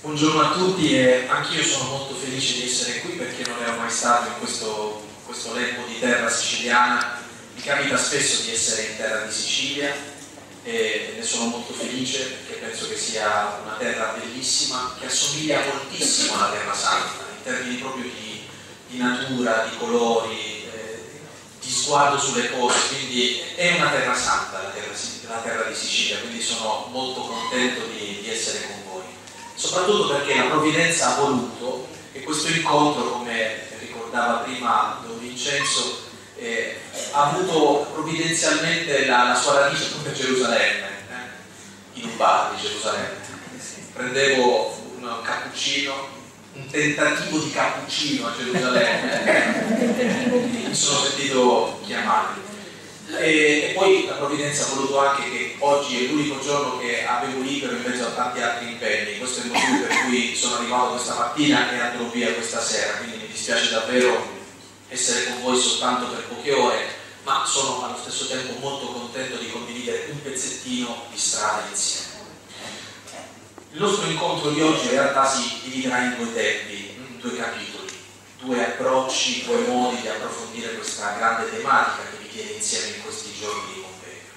Buongiorno a tutti e anch'io sono molto felice di essere qui perché non ero mai stato in questo, questo lembo di terra siciliana. Mi capita spesso di essere in terra di Sicilia e ne sono molto felice perché penso che sia una terra bellissima che assomiglia moltissimo alla Terra Santa in termini proprio di, di natura, di colori, eh, di sguardo sulle cose, quindi è una terra santa la terra, la terra di Sicilia, quindi sono molto contento di, di essere con voi soprattutto perché la provvidenza ha voluto che questo incontro, come ricordava prima Don Vincenzo, eh, ha avuto provvidenzialmente la, la sua radice proprio a Gerusalemme, eh, in un bar di Gerusalemme. Prendevo un cappuccino, un tentativo di cappuccino a Gerusalemme, mi sono sentito chiamare. E, e, poi la provvidenza ha voluto anche che oggi è l'unico giorno che avevo libero in mezzo a tanti altri impegni, questo è il motivo per cui sono arrivato questa mattina e andrò via questa sera, quindi mi dispiace davvero essere con voi soltanto per poche ore, ma sono allo stesso tempo molto contento di condividere un pezzettino di strada insieme. Il nostro incontro di oggi in realtà si dividerà in due tempi, in due capitoli, due approcci, due modi di approfondire questa grande tematica che tiene insieme in questi giorni di convegno.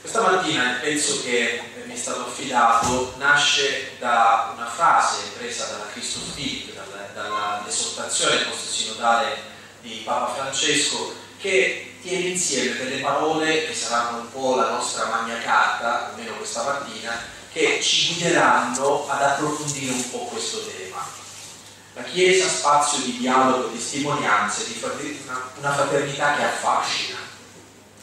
Questa mattina il pezzo che mi è stato affidato nasce da una frase presa dalla Christus Philip, dall'esortazione post-sinodale di Papa Francesco, che tiene insieme delle parole che saranno un po' la nostra magna carta, almeno questa mattina, che ci guideranno ad approfondire un po' questo tema. La Chiesa spazio di dialogo, testimonianze, di una fraternità che affascina.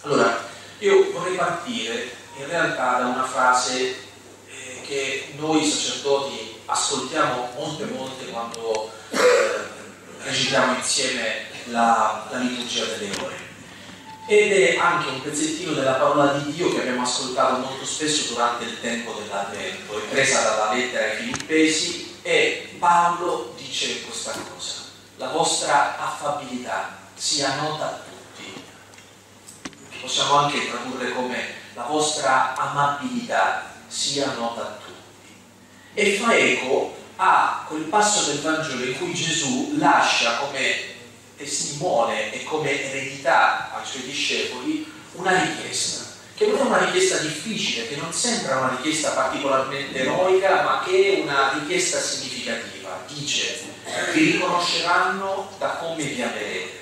Allora, io vorrei partire in realtà da una frase eh, che noi sacerdoti ascoltiamo molte volte quando eh, recitiamo insieme la, la liturgia delle ore ed è anche un pezzettino della parola di Dio che abbiamo ascoltato molto spesso durante il tempo dell'Advento, è presa dalla lettera ai Filippesi e Paolo dice questa cosa, la vostra affabilità sia nota a tutti. Possiamo anche tradurre come la vostra amabilità sia nota a tutti. E fa eco a quel passo del Vangelo in cui Gesù lascia come testimone e come eredità ai suoi discepoli una richiesta che non è una richiesta difficile, che non sembra una richiesta particolarmente eroica, ma che è una richiesta significativa. Dice, vi riconosceranno da come vi amerete.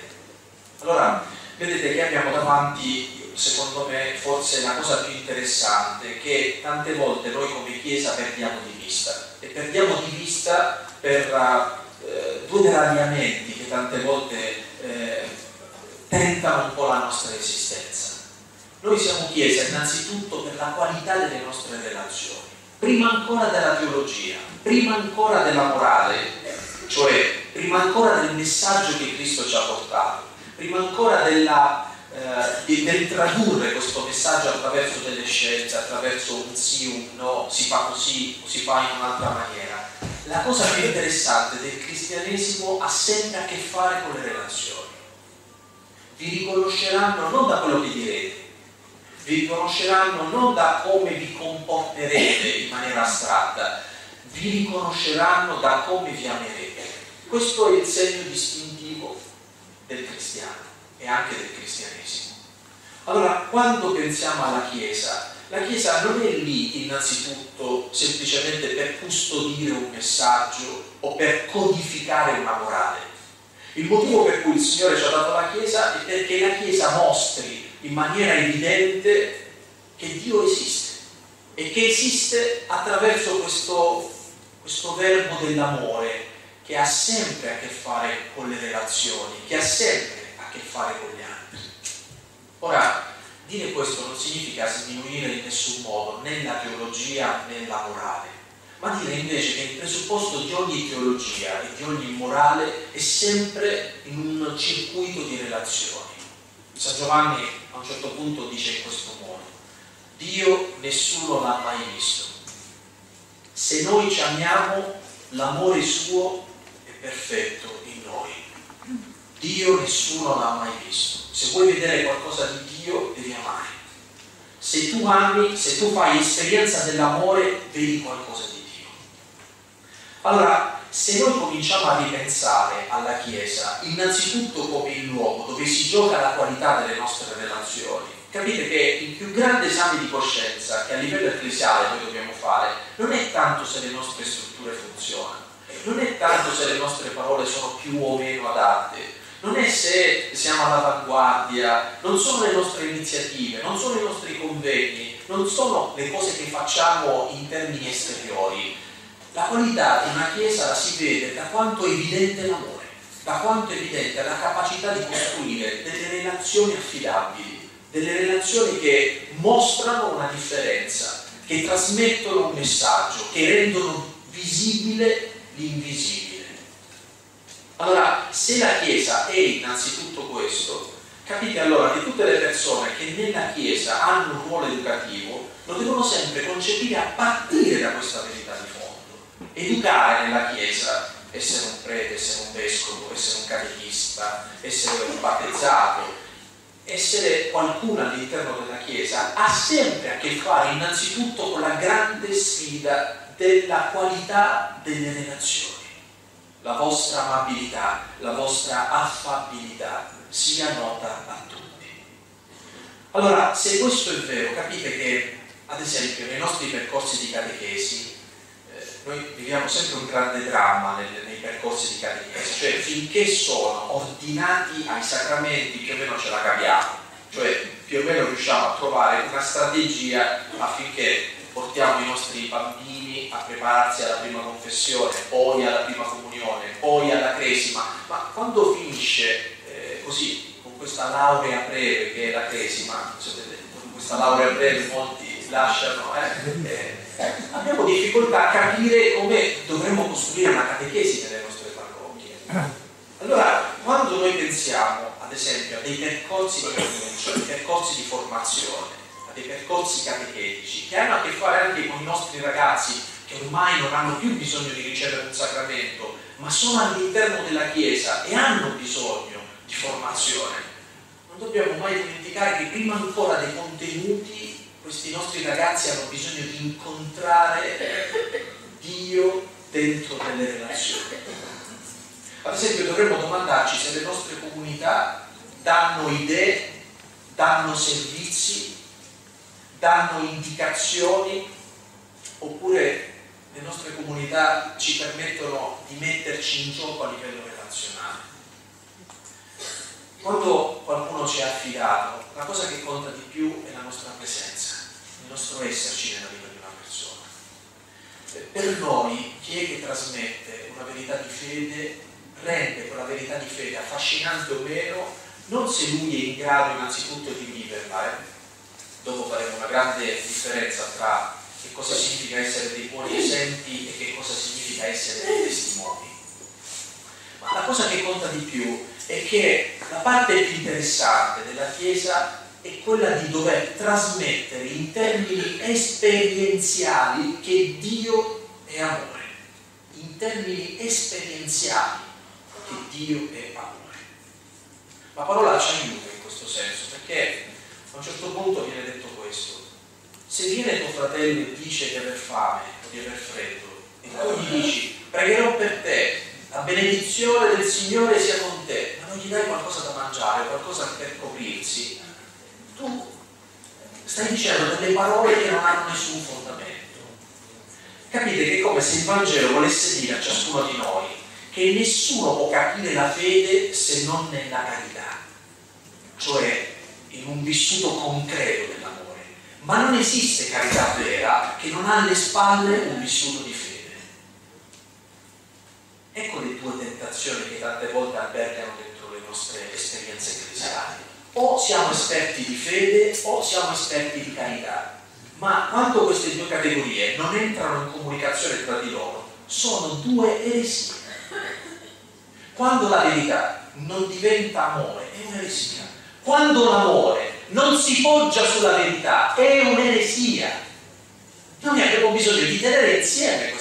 Allora, vedete che abbiamo davanti, secondo me, forse la cosa più interessante, che tante volte noi come Chiesa perdiamo di vista. E perdiamo di vista per eh, due deragliamenti che tante volte eh, tentano un po' la nostra esistenza. Noi siamo Chiesa innanzitutto per la qualità delle nostre relazioni, prima ancora della teologia, prima ancora della morale, cioè prima ancora del messaggio che Cristo ci ha portato, prima ancora della, eh, del tradurre questo messaggio attraverso delle scelte, attraverso un sì, un no, si fa così o si fa in un'altra maniera. La cosa più interessante del cristianesimo ha sempre a che fare con le relazioni. Vi riconosceranno non da quello che direte, vi riconosceranno non da come vi comporterete in maniera astratta, vi riconosceranno da come vi amerete. Questo è il segno distintivo del cristiano e anche del cristianesimo. Allora, quando pensiamo alla Chiesa, la Chiesa non è lì innanzitutto semplicemente per custodire un messaggio o per codificare una morale. Il motivo per cui il Signore ci ha dato la Chiesa è perché la Chiesa mostri in maniera evidente che Dio esiste e che esiste attraverso questo, questo verbo dell'amore che ha sempre a che fare con le relazioni, che ha sempre a che fare con gli altri. Ora, dire questo non significa sminuire in nessun modo né la teologia né la morale, ma dire invece che il presupposto di ogni teologia e di ogni morale è sempre in un circuito di relazioni. San Giovanni a un certo punto dice in questo modo, Dio nessuno l'ha mai visto. Se noi ci amiamo, l'amore suo è perfetto in noi. Dio nessuno l'ha mai visto. Se vuoi vedere qualcosa di Dio, devi amare. Se tu ami, se tu fai esperienza dell'amore, vedi qualcosa di Dio. Allora, se noi cominciamo a ripensare alla Chiesa, innanzitutto come il luogo dove si gioca la qualità delle nostre relazioni, capite che il più grande esame di coscienza che a livello ecclesiale noi dobbiamo fare non è tanto se le nostre strutture funzionano, non è tanto se le nostre parole sono più o meno adatte, non è se siamo all'avanguardia, non sono le nostre iniziative, non sono i nostri convegni, non sono le cose che facciamo in termini esteriori. La qualità di una Chiesa la si vede da quanto è evidente l'amore, da quanto è evidente la capacità di costruire delle relazioni affidabili, delle relazioni che mostrano una differenza, che trasmettono un messaggio, che rendono visibile l'invisibile. Allora, se la Chiesa è innanzitutto questo, capite allora che tutte le persone che nella Chiesa hanno un ruolo educativo lo devono sempre concepire a partire da questa verità. Educare nella Chiesa, essere un prete, essere un vescovo, essere un catechista, essere un battezzato, essere qualcuno all'interno della Chiesa ha sempre a che fare innanzitutto con la grande sfida della qualità delle relazioni la vostra amabilità, la vostra affabilità sia nota a tutti. Allora, se questo è vero, capite che, ad esempio, nei nostri percorsi di catechesi, noi viviamo sempre un grande dramma nei, nei percorsi di catechesi, cioè finché sono ordinati ai sacramenti più o meno ce la capiamo, cioè più o meno riusciamo a trovare una strategia affinché portiamo i nostri bambini a prepararsi alla prima confessione, poi alla prima comunione, poi alla cresima, ma quando finisce eh, così, con questa laurea breve che è la cresima, con questa laurea breve molti lasciano, eh, eh, abbiamo difficoltà a capire come dovremmo costruire una catechesi nelle nostre parrocchie. Allora, quando noi pensiamo, ad esempio, a dei percorsi di annuncio, dei percorsi di formazione, a dei percorsi catechetici che hanno a che fare anche con i nostri ragazzi che ormai non hanno più bisogno di ricevere un sacramento, ma sono all'interno della Chiesa e hanno bisogno di formazione. Non dobbiamo mai dimenticare che prima ancora dei contenuti questi nostri ragazzi hanno bisogno di incontrare Dio dentro delle relazioni. Ad esempio dovremmo domandarci se le nostre comunità danno idee, danno servizi danno indicazioni oppure le nostre comunità ci permettono di metterci in gioco a livello relazionale. Quando qualcuno ci ha affidato, la cosa che conta di più è la nostra presenza, nostro esserci nella vita di una persona. Per noi, chi è che trasmette una verità di fede rende quella verità di fede affascinante o meno, non se lui è in grado innanzitutto di viverla, eh? dopo faremo una grande differenza tra che cosa significa essere dei buoni esempi e che cosa significa essere dei testimoni. Ma la cosa che conta di più è che la parte più interessante della Chiesa è quella di dover trasmettere in termini esperienziali che Dio è amore, in termini esperienziali che Dio è amore. La parola ci aiuta in questo senso perché a un certo punto viene detto questo. Se viene tuo fratello e dice di aver fame o di aver freddo e tu gli dici pregherò per te, la benedizione del Signore sia con te, ma non gli dai qualcosa da mangiare, qualcosa per coprirsi, tu stai dicendo delle parole che non hanno nessun fondamento. Capite che è come se il Vangelo volesse dire a ciascuno di noi che nessuno può capire la fede se non nella carità. Cioè in un vissuto concreto dell'amore, ma non esiste carità vera che non ha alle spalle un vissuto di fede. Ecco le due tentazioni che tante volte albergano dentro le nostre. O siamo esperti di fede o siamo esperti di carità. Ma quando queste due categorie non entrano in comunicazione tra di loro, sono due eresie. Quando la verità non diventa amore, è un'eresia quando l'amore non si poggia sulla verità è un'eresia. Noi abbiamo bisogno di tenere insieme queste.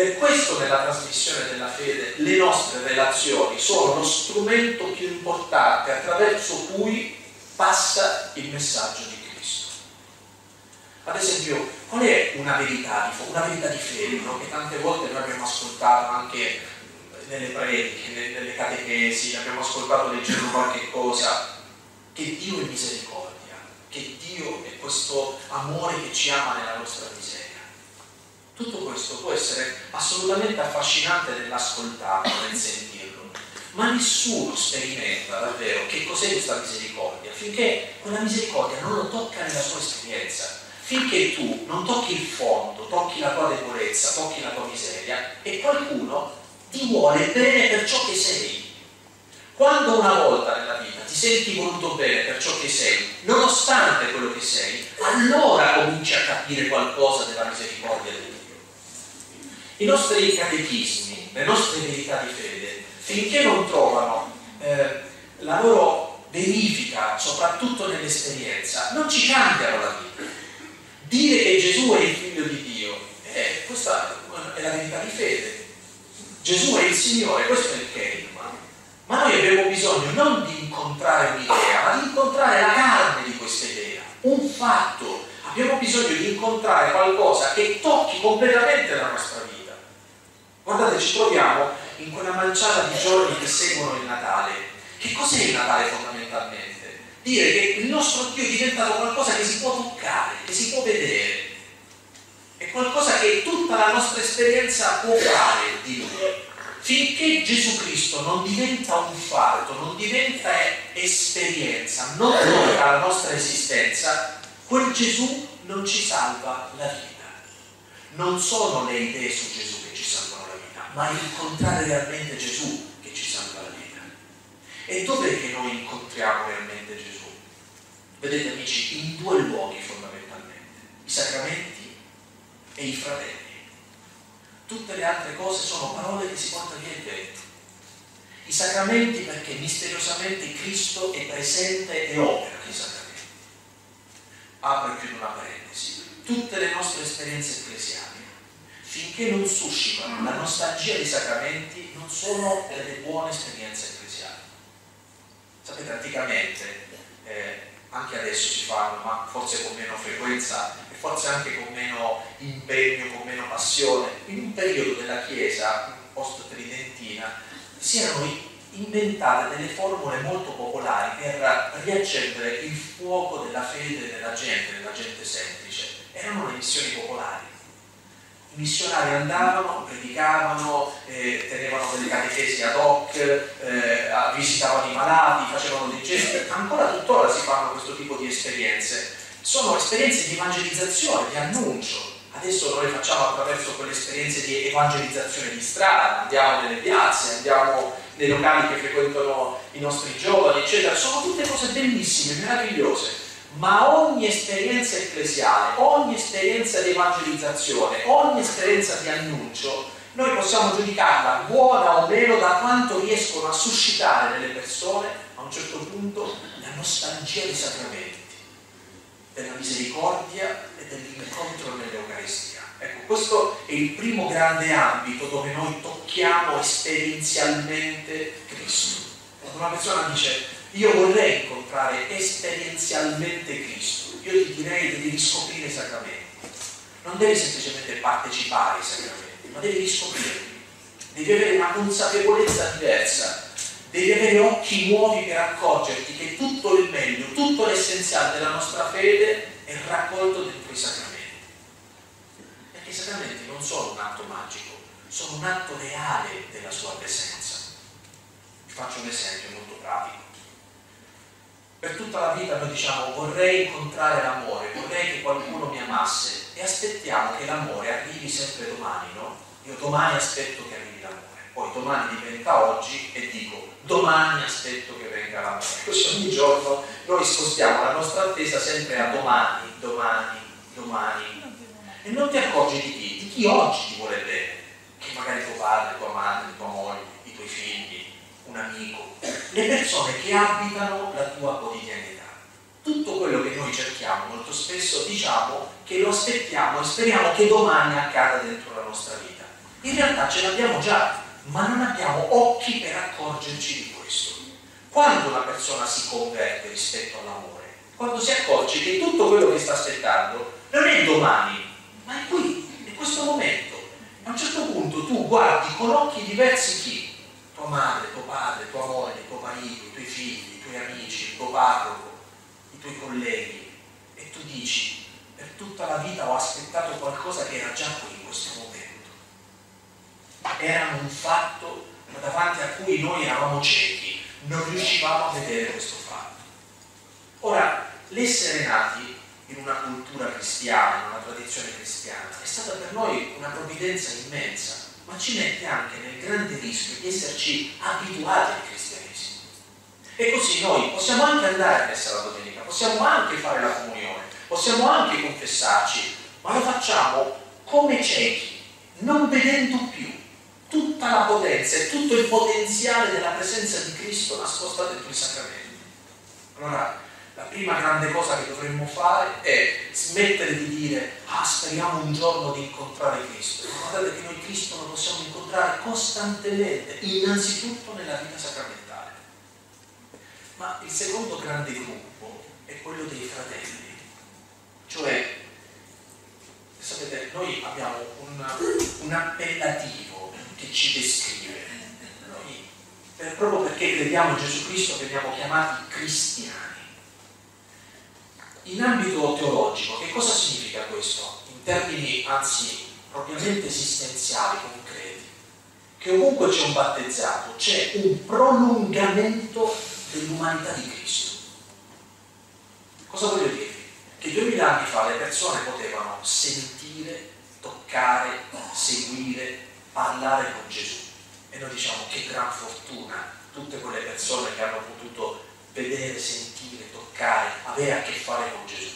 Per questo nella trasmissione della fede le nostre relazioni sono lo strumento più importante attraverso cui passa il messaggio di Cristo. Ad esempio, qual è una verità di, una verità di fede, no? che tante volte noi abbiamo ascoltato anche nelle prediche, nelle catechesi, abbiamo ascoltato leggendo qualche cosa, che Dio è misericordia, che Dio è questo amore che ci ama nella nostra miseria. Tutto questo può essere assolutamente affascinante nell'ascoltarlo, nel sentirlo, ma nessuno sperimenta davvero che cos'è questa misericordia finché quella misericordia non lo tocca nella sua esperienza. Finché tu non tocchi il fondo, tocchi la tua debolezza, tocchi la tua miseria e qualcuno ti vuole bene per ciò che sei. Quando una volta nella vita ti senti voluto bene per ciò che sei, nonostante quello che sei, allora cominci a capire qualcosa della misericordia di Dio. I nostri catechismi, le nostre verità di fede, finché non trovano eh, la loro verifica, soprattutto nell'esperienza, non ci cambiano la vita. Dire che Gesù è il figlio di Dio, eh, questa è la verità di fede Gesù è il Signore, questo è il kerigma. Ma noi abbiamo bisogno non di incontrare un'idea, ma di incontrare la carne di questa idea, un fatto. Abbiamo bisogno di incontrare qualcosa che tocchi completamente la nostra vita. Guardate, ci troviamo in quella manciata di giorni che seguono il Natale. Che cos'è il Natale fondamentalmente? Dire che il nostro Dio è diventato qualcosa che si può toccare, che si può vedere è qualcosa che tutta la nostra esperienza può fare di Lui. Finché Gesù Cristo non diventa un fatto, non diventa esperienza, non tocca la nostra esistenza, quel Gesù non ci salva la vita. Non sono le idee su Gesù che ci salvano ma incontrare realmente Gesù che ci salva la vita. E dov'è che noi incontriamo realmente Gesù? Vedete amici, in due luoghi fondamentalmente, i sacramenti e i fratelli. Tutte le altre cose sono parole che si porta via il vento. I sacramenti perché misteriosamente Cristo è presente e opera nei sacramenti. Apro e chiudo una parentesi. Tutte le nostre esperienze ecclesiali, finché non suscitano la nostalgia dei sacramenti, non sono delle buone esperienze ecclesiali. Sapete, anticamente, eh, anche adesso si fanno, ma forse con meno frequenza, forse anche con meno impegno, con meno passione, in un periodo della Chiesa post-tridentina si erano inventate delle formule molto popolari per riaccendere il fuoco della fede della gente, della gente semplice. Erano le missioni popolari. I missionari andavano, predicavano, eh, tenevano delle catechesi ad hoc, eh, visitavano i malati, facevano dei gesti. Ancora tuttora si fanno questo tipo di esperienze sono esperienze di evangelizzazione, di annuncio. Adesso noi facciamo attraverso quelle esperienze di evangelizzazione di strada, andiamo nelle piazze, andiamo nei locali che frequentano i nostri giovani, eccetera. Sono tutte cose bellissime, meravigliose. Ma ogni esperienza ecclesiale, ogni esperienza di evangelizzazione, ogni esperienza di annuncio, noi possiamo giudicarla buona o meno da quanto riescono a suscitare nelle persone, a un certo punto, la nostalgia dei sacramenti della misericordia e dell'incontro nell'Eucaristia. Ecco, questo è il primo grande ambito dove noi tocchiamo esperienzialmente Cristo. Quando una persona dice io vorrei incontrare esperienzialmente Cristo, io ti direi devi riscoprire i sacramenti. Non devi semplicemente partecipare ai sacramenti, ma devi riscoprirli. Devi avere una consapevolezza diversa devi avere occhi nuovi per accorgerti che tutto il meglio, tutto l'essenziale della nostra fede è raccolto dentro i sacramenti. Perché i sacramenti non sono un atto magico, sono un atto reale della sua presenza. Vi faccio un esempio molto pratico. Per tutta la vita noi diciamo vorrei incontrare l'amore, vorrei che qualcuno mi amasse e aspettiamo che l'amore arrivi sempre domani, no? Io domani aspetto che arrivi l'amore, poi domani diventa oggi e dico domani aspetto che venga l'amore. Così ogni giorno noi spostiamo la nostra attesa sempre a domani, domani, domani. E non ti accorgi di chi? Di chi oggi ti vuole bene, che magari tuo padre, tua madre, tua moglie, i tuoi figli, un amico, le persone che abitano la tua quotidianità. Tutto quello che noi cerchiamo molto spesso diciamo che lo aspettiamo e speriamo che domani accada dentro la nostra vita. In realtà ce l'abbiamo già, ma non abbiamo occhi per accorgerci di questo. Quando una persona si converte rispetto all'amore? Quando si accorge che tutto quello che sta aspettando Non è domani, ma è qui, è questo momento. A un certo punto tu guardi con occhi diversi chi? Tua madre, tuo padre, tua moglie, tuo marito, i tuoi figli, i tuoi amici, il tuo parroco, i tuoi colleghi e tu dici per tutta la vita ho aspettato qualcosa che era già qui in questo momento. Era un fatto davanti a cui noi eravamo ciechi, non riuscivamo a vedere questo fatto. Ora, l'essere nati in una cultura cristiana, in una tradizione cristiana, è stata per noi una provvidenza immensa, ma ci mette anche nel grande rischio di esserci abituati al cristianesimo. E così noi possiamo anche andare a messa la domenica, possiamo anche fare la comunione, possiamo anche confessarci, ma lo facciamo come ciechi, non vedendo più tutta la potenza e tutto il potenziale della presenza di Cristo nascosta dentro i sacramenti. Allora, la prima grande cosa che dovremmo fare è smettere di dire ah speriamo un giorno di incontrare Cristo. Guardate che noi Cristo lo possiamo incontrare costantemente, innanzitutto nella vita sacramentale. Ma il secondo grande gruppo è quello dei fratelli, cioè sapete noi abbiamo un, un appellativo che ci descrive. Noi, per, proprio perché crediamo in Gesù Cristo veniamo chiamati cristiani. In ambito teologico, che cosa significa questo? In termini anzi propriamente esistenziali, concreti, che ovunque c'è un battezzato c'è un prolungamento dell'umanità di Cristo. Cosa voglio dire? Che duemila anni fa le persone potevano sentire, toccare, seguire, parlare con Gesù. E noi diciamo che gran fortuna tutte quelle persone che hanno potuto vedere, sentire, toccare, avere a che fare con Gesù.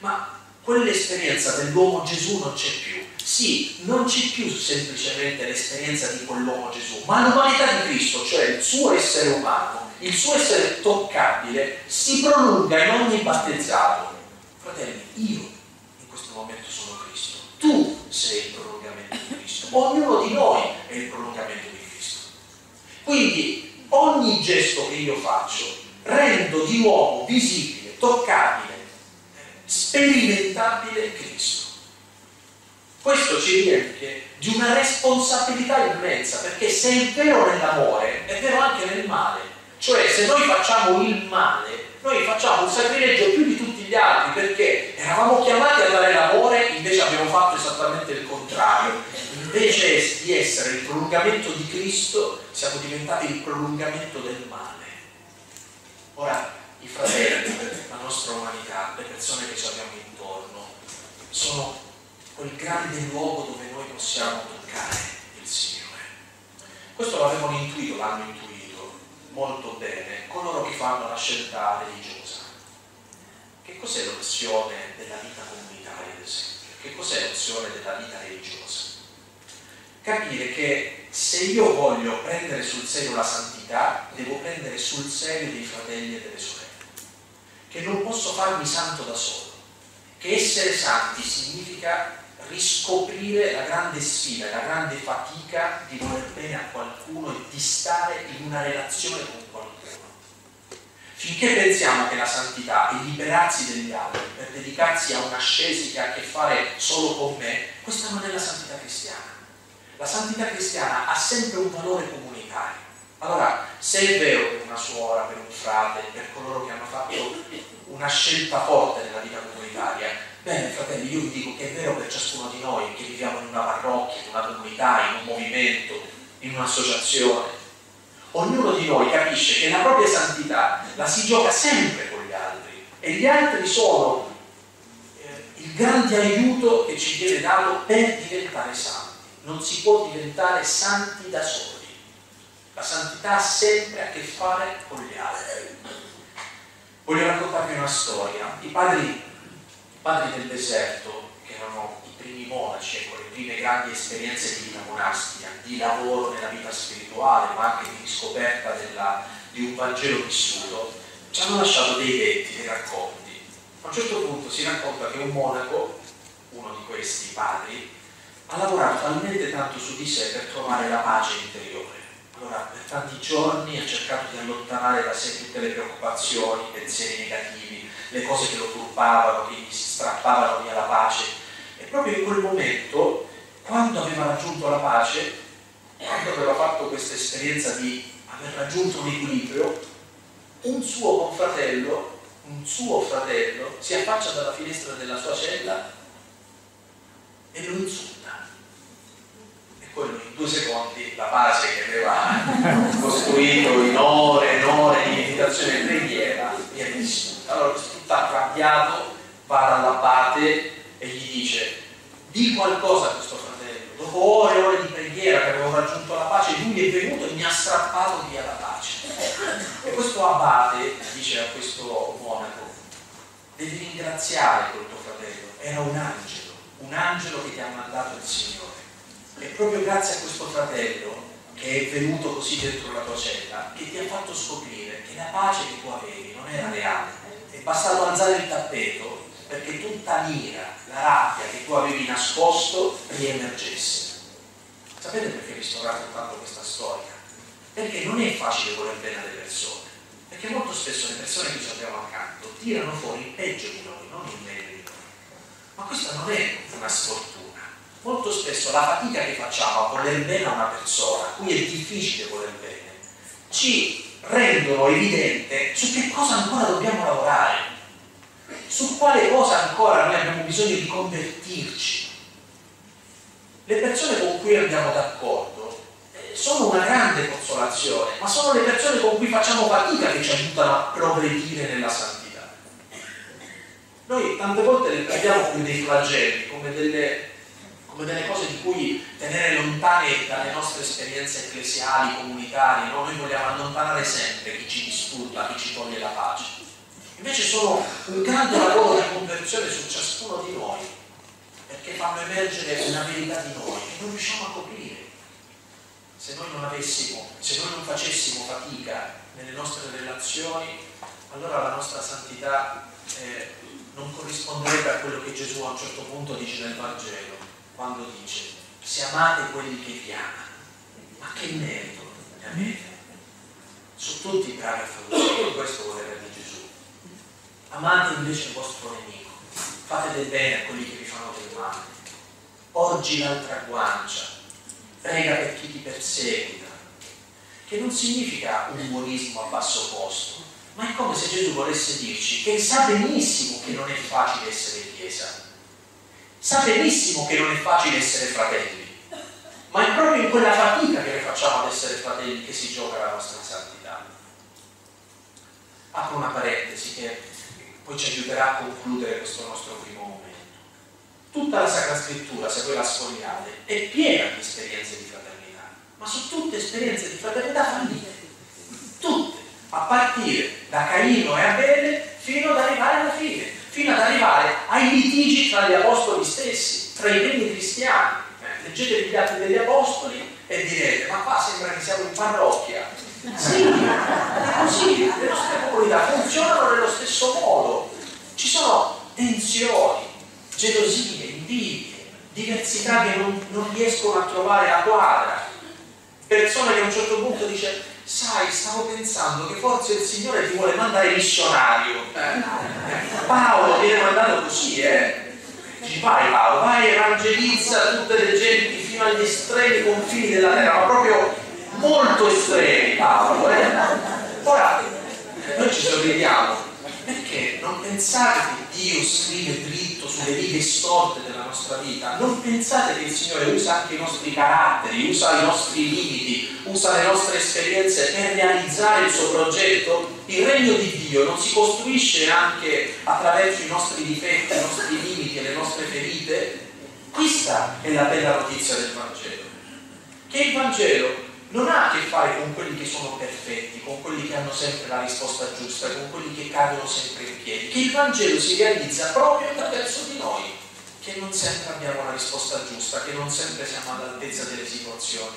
Ma quell'esperienza dell'uomo Gesù non c'è più. Sì, non c'è più semplicemente l'esperienza di quell'uomo Gesù, ma l'umanità di Cristo, cioè il suo essere umano, il suo essere toccabile, si prolunga in ogni battezzato. Fratelli, io in questo momento sono Cristo, tu sei il prolungamento di Cristo, ognuno di noi è il prolungamento di Cristo. Quindi ogni gesto che io faccio rendo di nuovo visibile, toccabile, sperimentabile Cristo. Questo ci riempie di una responsabilità immensa, perché se è vero nell'amore, è vero anche nel male. Cioè, se noi facciamo il male, noi facciamo un sacrilegio più di tutti gli altri, perché eravamo chiamati a dare l'amore, invece abbiamo fatto esattamente il contrario. Invece di essere il prolungamento di Cristo, siamo diventati il prolungamento del male. Ora, i fratelli, la nostra umanità, le persone che ci abbiamo intorno, sono quel grande luogo dove noi possiamo toccare il Signore. Questo l'avevano intuito, l'hanno intuito molto bene coloro che fanno la scelta religiosa. Che cos'è l'opzione della vita comunitaria, ad esempio? Che cos'è l'opzione della vita religiosa? Capire che se io voglio prendere sul serio la santità, devo prendere sul serio dei fratelli e delle sorelle, che non posso farmi santo da solo, che essere santi significa riscoprire la grande sfida, la grande fatica di voler bene a qualcuno e di stare in una relazione con qualcuno. Finché pensiamo che la santità è liberarsi degli altri per dedicarsi a una scesi che ha a che fare solo con me, questa non è la santità cristiana. La santità cristiana ha sempre un valore comunitario. Allora, se è vero per una suora, per un frate, per coloro che hanno fatto una scelta forte nella vita comunitaria, bene fratelli, io vi dico che è vero per ciascuno di noi che viviamo in una parrocchia, in una comunità, in un movimento, in un'associazione. Ognuno di noi capisce che la propria santità la si gioca sempre con gli altri e gli altri sono eh, il grande aiuto che ci viene dato per diventare santi non si può diventare santi da soli. La santità ha sempre a che fare con gli altri. Voglio raccontarvi una storia. I padri, i padri del deserto, che erano i primi monaci, ecco, le prime grandi esperienze di vita monastica, di lavoro nella vita spirituale, ma anche di scoperta della, di un Vangelo vissuto, ci hanno lasciato dei detti, dei racconti. A un certo punto si racconta che un monaco, uno di questi padri, ha lavorato talmente tanto su di sé per trovare la pace interiore. Allora, per tanti giorni ha cercato di allontanare da sé tutte le preoccupazioni, i pensieri negativi, le cose che lo turbavano, che gli strappavano via la pace. E proprio in quel momento, quando aveva raggiunto la pace, quando aveva fatto questa esperienza di aver raggiunto un equilibrio, un suo confratello, un suo fratello, si affaccia dalla finestra della sua cella e lo insulta. E quello in due secondi la pace che aveva costruito in ore e ore di meditazione e preghiera viene distrutta. Allora questo tutto arrabbiato va dall'abate e gli dice di qualcosa a questo fratello. Dopo ore e ore di preghiera che avevo raggiunto la pace, lui è venuto e mi ha strappato via la pace. E questo abate dice a questo monaco, devi ringraziare quel tuo fratello, era un angelo, un angelo che ti ha mandato il Signore. E proprio grazie a questo fratello che è venuto così dentro la tua cella, che ti ha fatto scoprire che la pace che tu avevi non era reale. È bastato alzare il tappeto perché tutta l'ira, la rabbia che tu avevi nascosto riemergesse. Sapete perché vi sto raccontando questa storia? Perché non è facile voler bene alle persone, perché molto spesso le persone che ci abbiamo accanto tirano fuori il peggio di noi, non il meglio. Ma questa non è una sfortuna. Molto spesso la fatica che facciamo a voler bene a una persona, a cui è difficile voler bene, ci rendono evidente su che cosa ancora dobbiamo lavorare su quale cosa ancora noi abbiamo bisogno di convertirci. Le persone con cui andiamo d'accordo eh, sono una grande consolazione, ma sono le persone con cui facciamo fatica che ci aiutano a progredire nella santità. Noi tante volte le prendiamo come dei flagelli, come delle, come delle cose di cui tenere lontane dalle nostre esperienze ecclesiali, comunitarie, no? noi vogliamo allontanare sempre chi ci disturba, chi ci toglie la pace. Invece sono un grande lavoro di conversione su ciascuno di noi, perché fanno emergere una verità di noi che non riusciamo a coprire. Se noi non avessimo, se noi non facessimo fatica nelle nostre relazioni, allora la nostra santità eh, non corrisponderebbe a quello che Gesù a un certo punto dice nel Vangelo, quando dice, se amate quelli che vi amano, ma che merito ne avete? Sono tutti bravi a questo voleva dire amate invece il vostro nemico, fate del bene a quelli che vi fanno del male, porgi l'altra guancia, prega per chi ti perseguita, che non significa un umorismo a basso costo, ma è come se Gesù volesse dirci che sa benissimo che non è facile essere Chiesa, sa benissimo che non è facile essere fratelli, ma è proprio in quella fatica che noi facciamo ad essere fratelli che si gioca la nostra santità. Apro una parentesi che poi ci aiuterà a concludere questo nostro primo momento. Tutta la Sacra Scrittura, se voi la sfogliate, è piena di esperienze di fraternità, ma sono tutte esperienze di fraternità fallite. Tutte, a partire da Caino e Abele fino ad arrivare alla fine, fino ad arrivare ai litigi tra gli apostoli stessi, tra i primi cristiani. Eh, leggete gli atti degli apostoli e direte, ma qua sembra che siamo in parrocchia sì, è così, le nostre comunità funzionano nello stesso modo. Ci sono tensioni, gelosie, invidie, diversità che non, non riescono a trovare la quadra. Persone che a un certo punto dice, sai, stavo pensando che forse il Signore ti vuole mandare missionario. Eh, Paolo viene mandato così, eh. Dici, vai Paolo, vai, evangelizza tutte le genti fino agli estremi confini della terra, ma proprio molto estremi Paolo eh? ora noi ci sorridiamo perché non pensate che Dio scrive dritto sulle righe storte nostra vita. Non pensate che il Signore usa anche i nostri caratteri usa i nostri limiti usa le nostre esperienze per realizzare il suo progetto. Il regno di Dio non si costruisce anche attraverso i nostri difetti i nostri limiti e le nostre ferite. Questa è la bella notizia del Vangelo. Che il Vangelo non ha a che fare con quelli che sono perfetti, con quelli che hanno sempre la risposta giusta, con quelli che cadono sempre in piedi, che il Vangelo si realizza proprio attraverso di noi, che non sempre abbiamo la risposta giusta, che non sempre siamo all'altezza delle situazioni.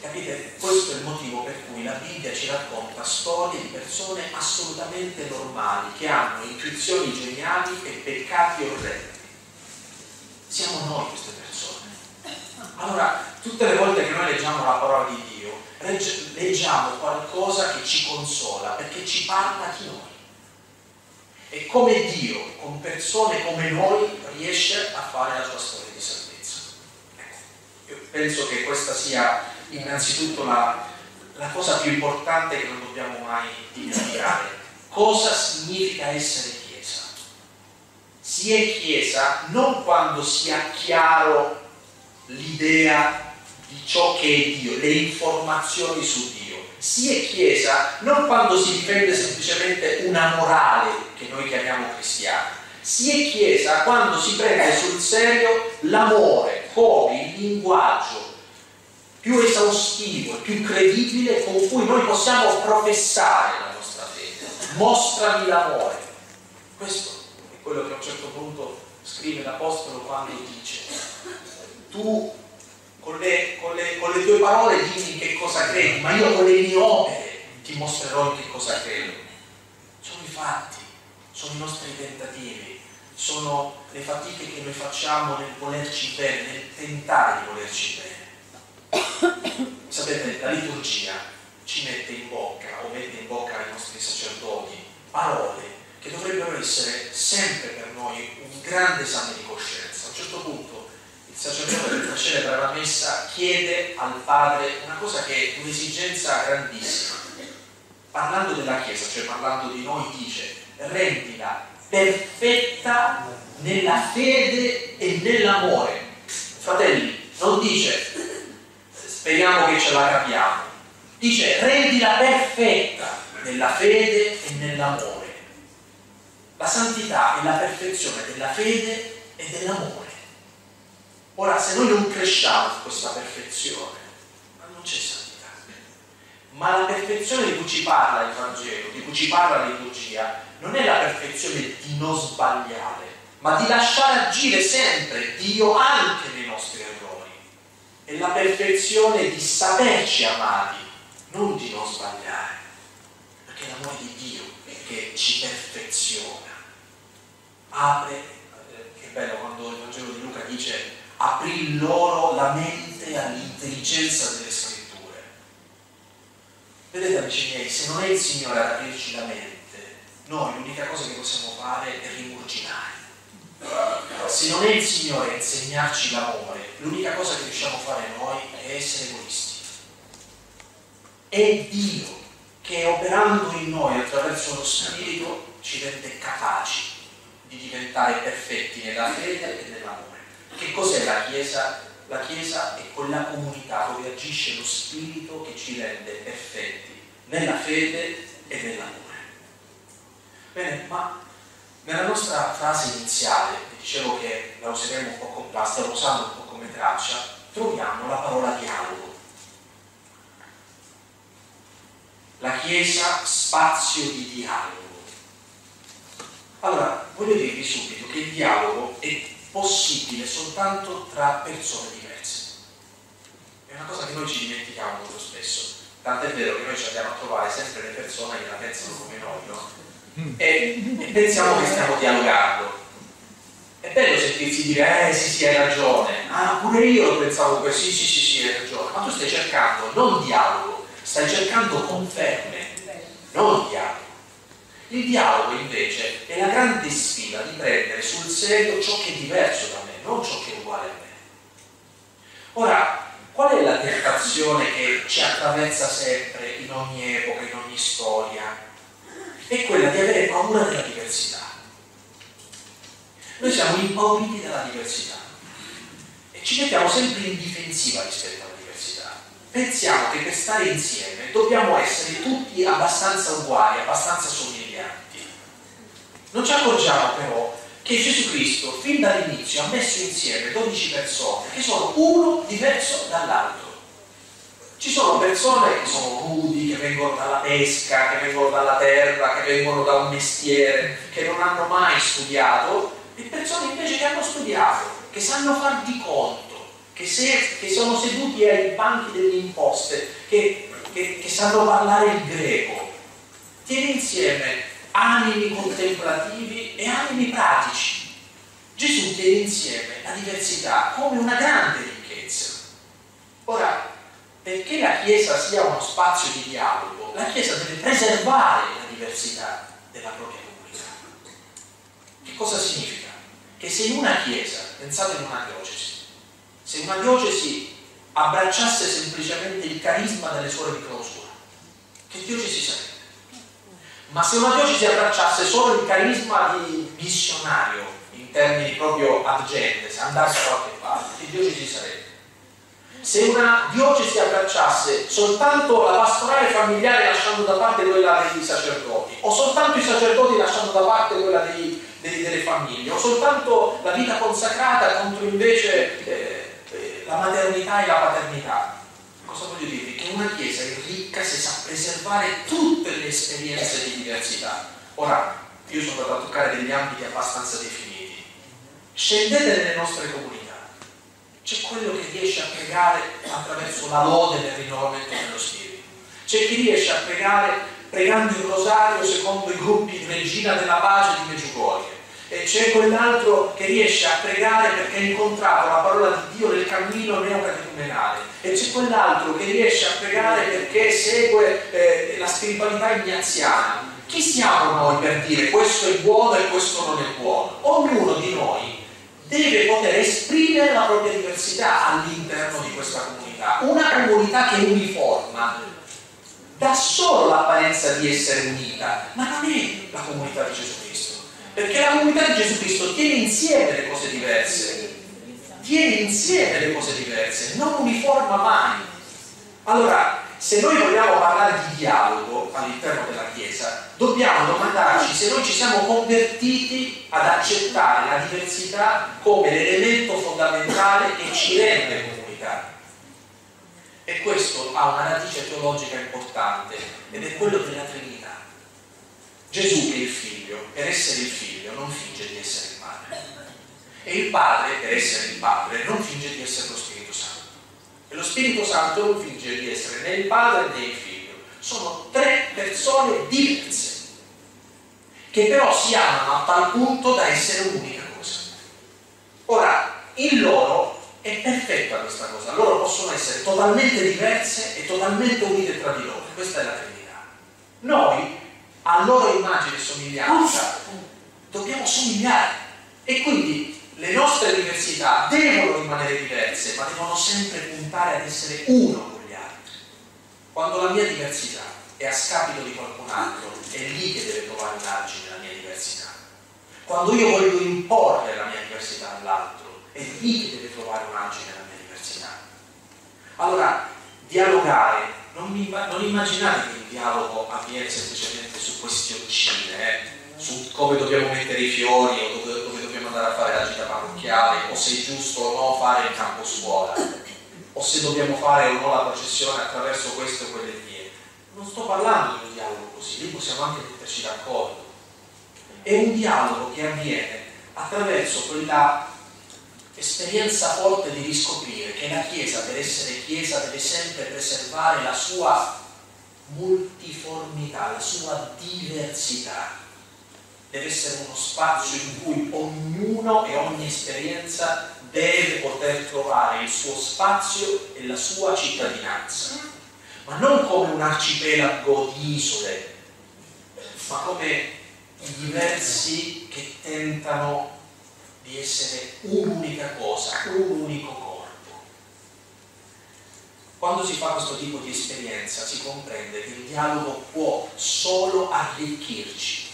Capite? Questo è il motivo per cui la Bibbia ci racconta storie di persone assolutamente normali, che hanno intuizioni geniali e peccati orrendi. Siamo noi queste persone. Allora, tutte le volte che noi leggiamo la parola di Dio, leggiamo qualcosa che ci consola, perché ci parla di noi. E come Dio, con persone come noi, riesce a fare la sua storia di salvezza. Ecco, io penso che questa sia innanzitutto la, la cosa più importante che non dobbiamo mai dimenticare. Cosa significa essere Chiesa? Si è Chiesa non quando si ha chiaro l'idea di ciò che è Dio, le informazioni su Dio. Si è Chiesa non quando si difende semplicemente una morale che noi chiamiamo cristiana. Si è Chiesa quando si prende sul serio l'amore come il linguaggio più esaustivo e più credibile con cui noi possiamo professare la nostra fede. Mostrami l'amore. Questo è quello che a un certo punto scrive l'Apostolo quando dice tu con le, con, le, con le, tue parole dimmi che cosa credi, ma io con le mie opere ti mostrerò che cosa credo. Sono i fatti, sono i nostri tentativi, sono le fatiche che noi facciamo nel volerci bene, nel tentare di volerci bene. Sapete, la liturgia ci mette in bocca o mette in bocca ai nostri sacerdoti parole che dovrebbero essere sempre per noi un grande esame di coscienza. A un certo punto il sacerdote per celebrare la messa chiede al Padre una cosa che è un'esigenza grandissima. Parlando della Chiesa, cioè parlando di noi, dice rendila perfetta nella fede e nell'amore. Fratelli, non dice speriamo che ce la capiamo. Dice rendila perfetta nella fede e nell'amore. La santità è la perfezione della fede e dell'amore. Ora, se noi non cresciamo in questa perfezione, non c'è santità. Ma la perfezione di cui ci parla il Vangelo, di cui ci parla la liturgia, non è la perfezione di non sbagliare, ma di lasciare agire sempre Dio anche nei nostri errori è la perfezione di saperci amati, non di non sbagliare, perché è l'amore di Dio che ci perfeziona. Apre, eh, che bello quando il Vangelo di Luca dice aprì loro la mente all'intelligenza delle scritture. Vedete amici miei, se non è il Signore ad aprirci la mente, noi l'unica cosa che possiamo fare è rimurginare se non è il Signore a insegnarci l'amore, l'unica cosa che riusciamo a fare noi è essere egoisti. È Dio che operando in noi attraverso lo Spirito ci rende capaci di diventare perfetti nella fede e nell'amore. Che cos'è la Chiesa? La Chiesa è quella comunità dove agisce lo Spirito che ci rende perfetti nella fede e nell'amore. Bene, ma nella nostra frase iniziale, dicevo che la useremo un po' come, la usando un po' come traccia, troviamo la parola dialogo. La Chiesa, spazio di dialogo. Allora, voglio dirvi subito che il dialogo è possibile soltanto tra persone diverse. È una cosa che noi ci dimentichiamo molto spesso. Tant'è vero che noi ci andiamo a trovare sempre le persone che la pensano come noi, no? e, e pensiamo che stiamo dialogando. È bello sentirsi dire, eh sì sì hai ragione, ah pure io pensavo così, sì sì sì hai ragione, ma tu stai cercando non dialogo, stai cercando conferme, non dialogo. Il dialogo invece è la grande sfida di prendere sul serio ciò che è diverso da me, non ciò che è uguale a me. Ora, qual è la tentazione che ci attraversa sempre in ogni epoca, in ogni storia? è quella di avere paura della diversità. Noi siamo impauriti dalla diversità e ci mettiamo sempre in difensiva rispetto diversità. Pensiamo che per stare insieme dobbiamo essere tutti abbastanza uguali, abbastanza somiglianti. Non ci accorgiamo però che Gesù Cristo fin dall'inizio ha messo insieme 12 persone che sono uno diverso dall'altro. Ci sono persone che sono rudi, che vengono dalla pesca, che vengono dalla terra, che vengono da un mestiere, che non hanno mai studiato, e persone invece che hanno studiato, che sanno far di conto, che, se, che sono seduti ai banchi delle imposte, che, che, che sanno parlare il greco. Tiene insieme animi contemplativi e animi pratici. Gesù tiene insieme la diversità come una grande ricchezza. Ora, perché la Chiesa sia uno spazio di dialogo, la Chiesa deve preservare la diversità della propria comunità. Che cosa significa? Che se in una Chiesa, pensate in una diocesi, se una diocesi abbracciasse semplicemente il carisma delle suore di clausura, che diocesi sarebbe? Ma se una diocesi abbracciasse solo il carisma di missionario, in termini proprio agente, se andasse da qualche parte, che diocesi sarebbe? Se una diocesi abbracciasse soltanto la pastorale familiare lasciando da parte quella dei sacerdoti, o soltanto i sacerdoti lasciando da parte quella dei, dei, delle famiglie, o soltanto la vita consacrata contro invece eh, la maternità e la paternità, cosa voglio dirvi? Che una Chiesa è ricca se sa preservare tutte le esperienze di diversità. Ora, io sono andato a toccare degli ambiti abbastanza definiti. Scendete nelle nostre comunità. C'è quello che riesce a pregare attraverso la lode del rinnovamento dello Spirito. C'è chi riesce a pregare pregando il rosario secondo i gruppi di Regina della Pace di Meggiugorie e c'è quell'altro che riesce a pregare perché ha incontrato la parola di Dio nel cammino neocatecumenale e c'è quell'altro che riesce a pregare perché segue eh, la spiritualità ignaziana. Chi siamo noi per dire questo è buono e questo non è buono? Ognuno di noi deve poter esprimere la propria diversità all'interno di questa comunità. Una comunità che uniforma dà solo l'apparenza di essere unita, ma non è la comunità di Gesù Cristo perché la comunità di Gesù Cristo tiene insieme le cose diverse, tiene insieme le cose diverse, non uniforma mai. Allora, se noi vogliamo parlare di dialogo all'interno della Chiesa, dobbiamo domandarci se noi ci siamo convertiti ad accettare la diversità come l'elemento fondamentale che ci rende comunità. E questo ha una radice teologica importante ed è quello della Trinità. Gesù che è il figlio, per essere il figlio, non finge di essere il padre. E il padre, per essere il padre, non finge di essere lo Spirito Santo. E lo Spirito Santo non finge di essere né il padre né il figlio. Sono tre persone diverse, che però si amano a tal punto da essere un'unica cosa. Ora, in loro è perfetta questa cosa, loro possono essere totalmente diverse e totalmente unite tra di loro. Questa è la Trinità. Noi a loro immagine e somiglianza, dobbiamo somigliare. E quindi le nostre diversità devono rimanere diverse, ma devono sempre puntare ad essere uno con gli altri. Quando la mia diversità è a scapito di qualcun altro, è lì che deve trovare un argine la mia diversità. Quando io voglio imporre la mia diversità all'altro, è lì che deve trovare un argine la mia diversità. Allora, dialogare non, mi, non, immaginate che il dialogo avviene semplicemente su questioncine, eh? su come dobbiamo mettere i fiori o dove, dove, dobbiamo andare a fare la gita parrocchiale o se è giusto o no fare il campo scuola o se dobbiamo fare o no la processione attraverso queste o quelle vie. Non sto parlando di un dialogo così, lì possiamo anche metterci d'accordo. È un dialogo che avviene attraverso quella esperienza forte di riscoprire che la Chiesa, per essere Chiesa, deve sempre preservare la sua multiformità, la sua diversità. Deve essere uno spazio in cui ognuno e ogni esperienza deve poter trovare il suo spazio e la sua cittadinanza, ma non come un arcipelago di isole, ma come i diversi che tentano di essere un'unica cosa, un unico corpo. Quando si fa questo tipo di esperienza si comprende che il dialogo può solo arricchirci.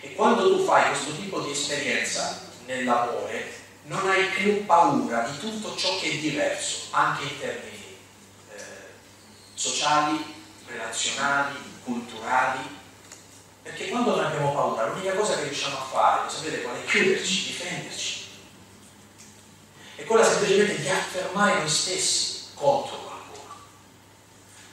E quando tu fai questo tipo di esperienza nell'amore, non hai più paura di tutto ciò che è diverso, anche in termini eh, sociali, relazionali, culturali, perché quando noi abbiamo paura, l'unica cosa che riusciamo a fare, sapete qual è? Chiuderci, difenderci. È quella semplicemente di affermare noi stessi contro qualcuno.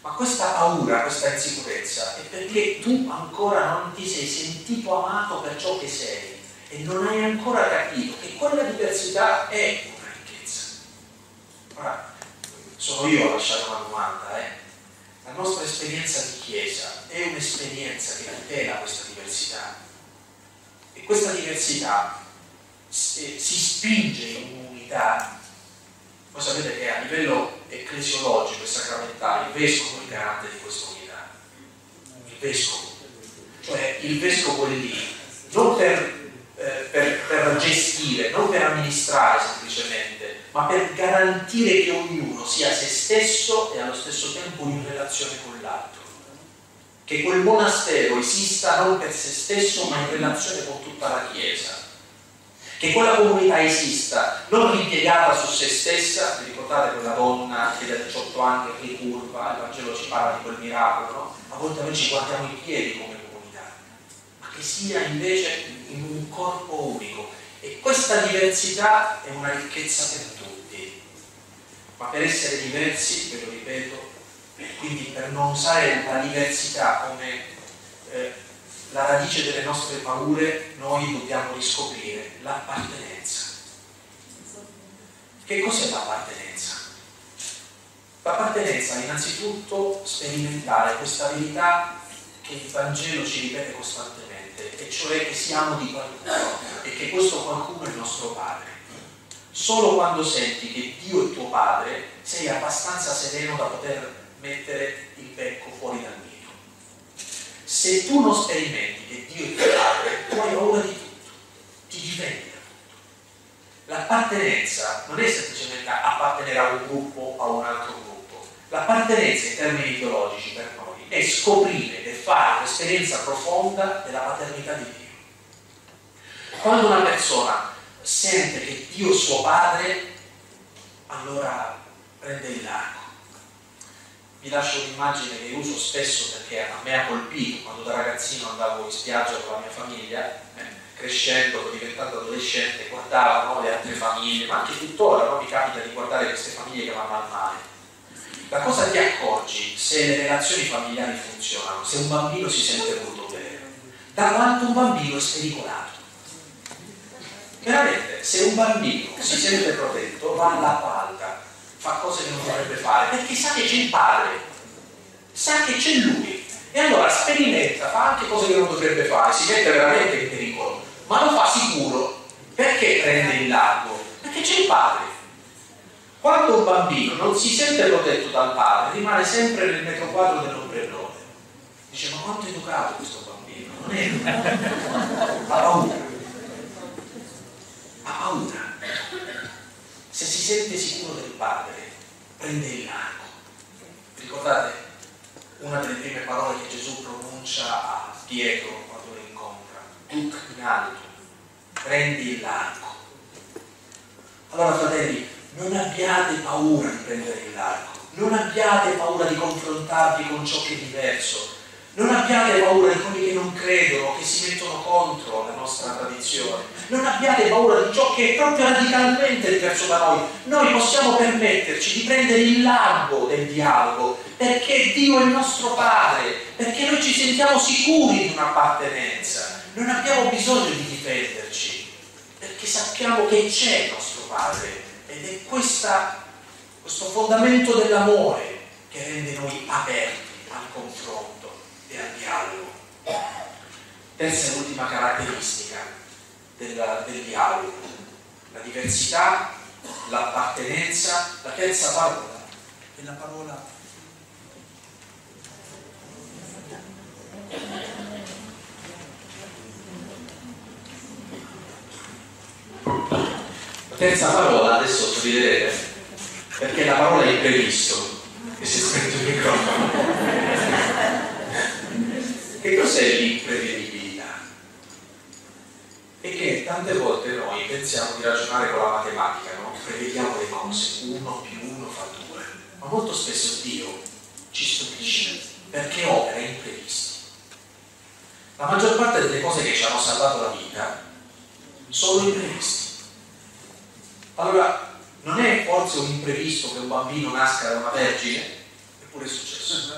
Ma questa paura, questa insicurezza è perché tu ancora non ti sei sentito amato per ciò che sei e non hai ancora capito che quella diversità è una ricchezza. Ora, sono io a lasciare una domanda, eh? La nostra esperienza di Chiesa è un'esperienza che tutela questa diversità e questa diversità si spinge in un'unità. Voi sapete che a livello ecclesiologico e sacramentale il vescovo è il garante di questa unità. Il vescovo. Cioè il vescovo è lì, non per, eh, per, per gestire, non per amministrare semplicemente, ma per garantire che ognuno sia se stesso e allo stesso tempo in relazione con l'altro. Che quel monastero esista non per se stesso, ma in relazione con tutta la Chiesa che quella comunità esista, non ripiegata su se stessa, vi ricordate quella donna che da 18 anni ricurva, il Vangelo ci parla di quel miracolo, no? A volte noi ci guardiamo i piedi come comunità, ma che sia invece in un corpo unico. E questa diversità è una ricchezza per tutti, ma per essere diversi, ve lo ripeto, quindi per non usare la diversità come eh, la radice delle nostre paure, noi dobbiamo riscoprire l'appartenenza. Che cos'è l'appartenenza? L'appartenenza è innanzitutto sperimentare questa verità che il Vangelo ci ripete costantemente, e cioè che siamo di qualcuno e che questo qualcuno è il nostro Padre. Solo quando senti che Dio è tuo Padre sei abbastanza sereno da poter mettere il becco fuori dal nido se tu non sperimenti che Dio è tuo padre, tu hai paura di tutto, ti difendi da tutto. L'appartenenza non è semplicemente appartenere a un gruppo o a un altro gruppo. L'appartenenza in termini teologici per noi è scoprire e fare un'esperienza profonda della paternità di Dio. Quando una persona sente che Dio suo padre, allora prende il largo vi lascio un'immagine che uso spesso perché a me ha colpito quando da ragazzino andavo in spiaggia con la mia famiglia, eh, crescendo, diventando adolescente, guardavo no, le altre famiglie, ma anche tuttora no, mi capita di guardare queste famiglie che vanno al mare. La cosa ti accorgi se le relazioni familiari funzionano, se un bambino si sente voluto bene, da quanto un bambino è spericolato. Veramente, se un bambino si sente protetto, va alla alta, fa cose che non dovrebbe fare, perché sa che c'è il padre, sa che c'è lui. E allora sperimenta, fa anche cose che non dovrebbe fare, si mette veramente in pericolo, ma lo fa sicuro. Perché prende il largo? Perché c'è il padre. Quando un bambino non si sente protetto dal padre, rimane sempre nel metro quadro dell'ombrellone. Dice, ma quanto è educato questo bambino? Non è Ha paura. Paura se si sente sicuro del Padre, prende il largo. Ricordate una delle prime parole che Gesù pronuncia a Pietro quando lo incontra? Duc in alto, prendi il largo. Allora fratelli, non abbiate paura di prendere il largo, non abbiate paura di confrontarvi con ciò che è diverso, non abbiate paura di quelli che non credono, che si mettono contro la nostra tradizione. Non abbiate paura di ciò che è proprio radicalmente diverso da noi. Noi possiamo permetterci di prendere il largo del dialogo perché Dio è il nostro Padre, perché noi ci sentiamo sicuri di un'appartenenza. Non abbiamo bisogno di difenderci perché sappiamo che c'è il nostro Padre ed è questa, questo fondamento dell'amore che rende noi aperti al confronto e al dialogo. Terza e ultima caratteristica del, del dialogo, la diversità, l'appartenenza, la terza parola è la parola La terza parola, adesso sorriderete, perché la parola è imprevisto, e si è spento il microfono. Che cos'è l'imprevedibilità? E che tante volte noi pensiamo di ragionare con la matematica, no? prevediamo le cose, uno più uno fa due, ma molto spesso Dio ci stupisce perché opera imprevisti. La maggior parte delle cose che ci hanno salvato la vita sono imprevisti. Allora, non è forse un imprevisto che un bambino nasca da una vergine? Eppure è successo.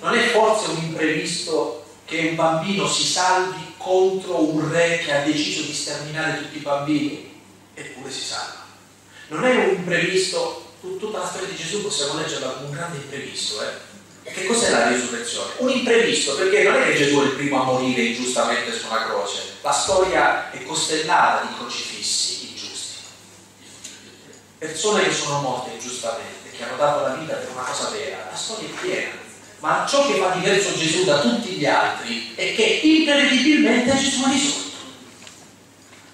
Non è forse un imprevisto che un bambino si salvi contro un re che ha deciso di sterminare tutti i bambini, eppure si salva. Non è un imprevisto, tutta la storia di Gesù possiamo leggerla come un grande imprevisto. Eh? Che cos'è la risurrezione? Un imprevisto, perché non è che Gesù è il primo a morire ingiustamente su una croce, la storia è costellata di crocifissi ingiusti. persone che sono morte ingiustamente, che hanno dato la vita per una cosa vera, la storia è piena. Ma ciò che fa diverso Gesù da tutti gli altri è che imprevedibilmente Gesù ha risolto.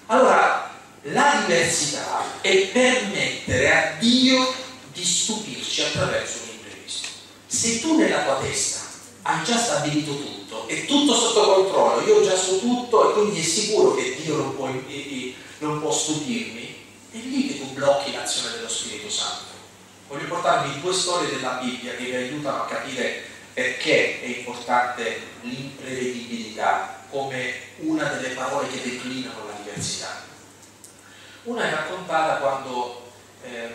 Allora, la diversità è permettere a Dio di stupirci attraverso un imprevisto. Se tu nella tua testa hai già stabilito tutto, è tutto sotto controllo, io già so tutto e quindi è sicuro che Dio non può, non può stupirmi, è lì che tu blocchi l'azione dello Spirito Santo. Voglio portarvi due storie della Bibbia che vi aiutano a capire perché è importante l'imprevedibilità come una delle parole che declinano la diversità. Una è raccontata quando, eh,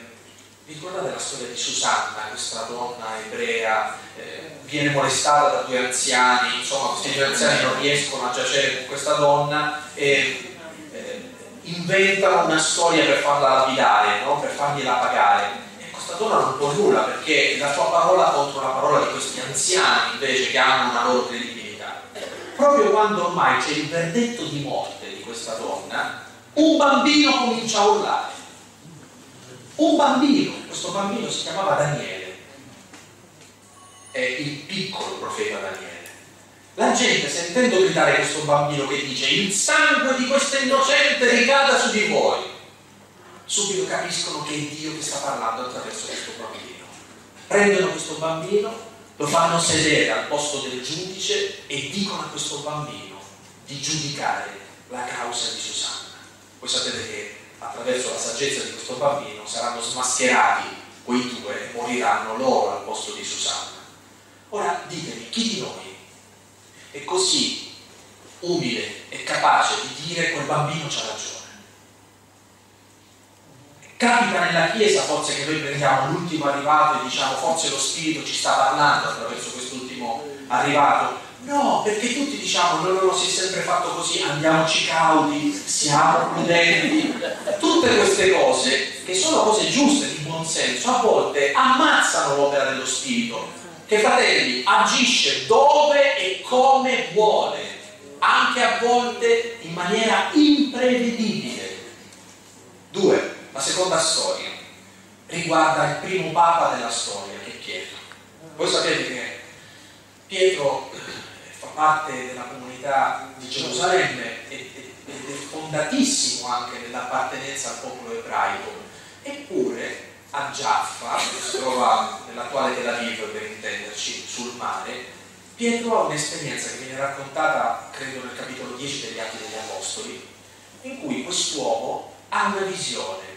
ricordate la storia di Susanna, questa donna ebrea, eh, viene molestata da due anziani, insomma questi due anziani non riescono a giacere con questa donna e eh, inventano una storia per farla lapidare, no? per fargliela pagare. Donna non può nulla perché la sua parola contro la parola di questi anziani invece che hanno una loro credibilità. Proprio quando ormai c'è il verdetto di morte di questa donna, un bambino comincia a urlare. Un bambino, questo bambino si chiamava Daniele, è il piccolo profeta Daniele. La gente sentendo gridare questo bambino che dice il sangue di questo innocente ricada su di voi, subito capiscono che è Dio che sta parlando attraverso questo bambino. Prendono questo bambino, lo fanno sedere al posto del giudice e dicono a questo bambino di giudicare la causa di Susanna. Voi sapete che attraverso la saggezza di questo bambino saranno smascherati quei due e moriranno loro al posto di Susanna. Ora ditemi, chi di noi è così umile e capace di dire quel bambino c'ha ragione? Capita nella Chiesa forse che noi prendiamo l'ultimo arrivato e diciamo forse lo Spirito ci sta parlando attraverso quest'ultimo arrivato No, perché tutti diciamo, no, no, no, si è sempre fatto così, andiamoci cauti, siamo prudenti. Tutte queste cose, che sono cose giuste, di buon senso, a volte ammazzano l'opera dello Spirito, che fratelli agisce dove e come vuole, anche a volte in maniera imprevedibile. Due, la seconda storia riguarda il primo papa della storia, che è Pietro. Voi sapete che Pietro parte della comunità di Gerusalemme ed è fondatissimo anche nell'appartenenza al popolo ebraico. Eppure a Jaffa, che si trova nell'attuale Tel Aviv per intenderci, sul mare, Pietro ha un'esperienza che viene raccontata, credo, nel capitolo 10 degli Atti degli Apostoli, in cui quest'uomo ha una visione.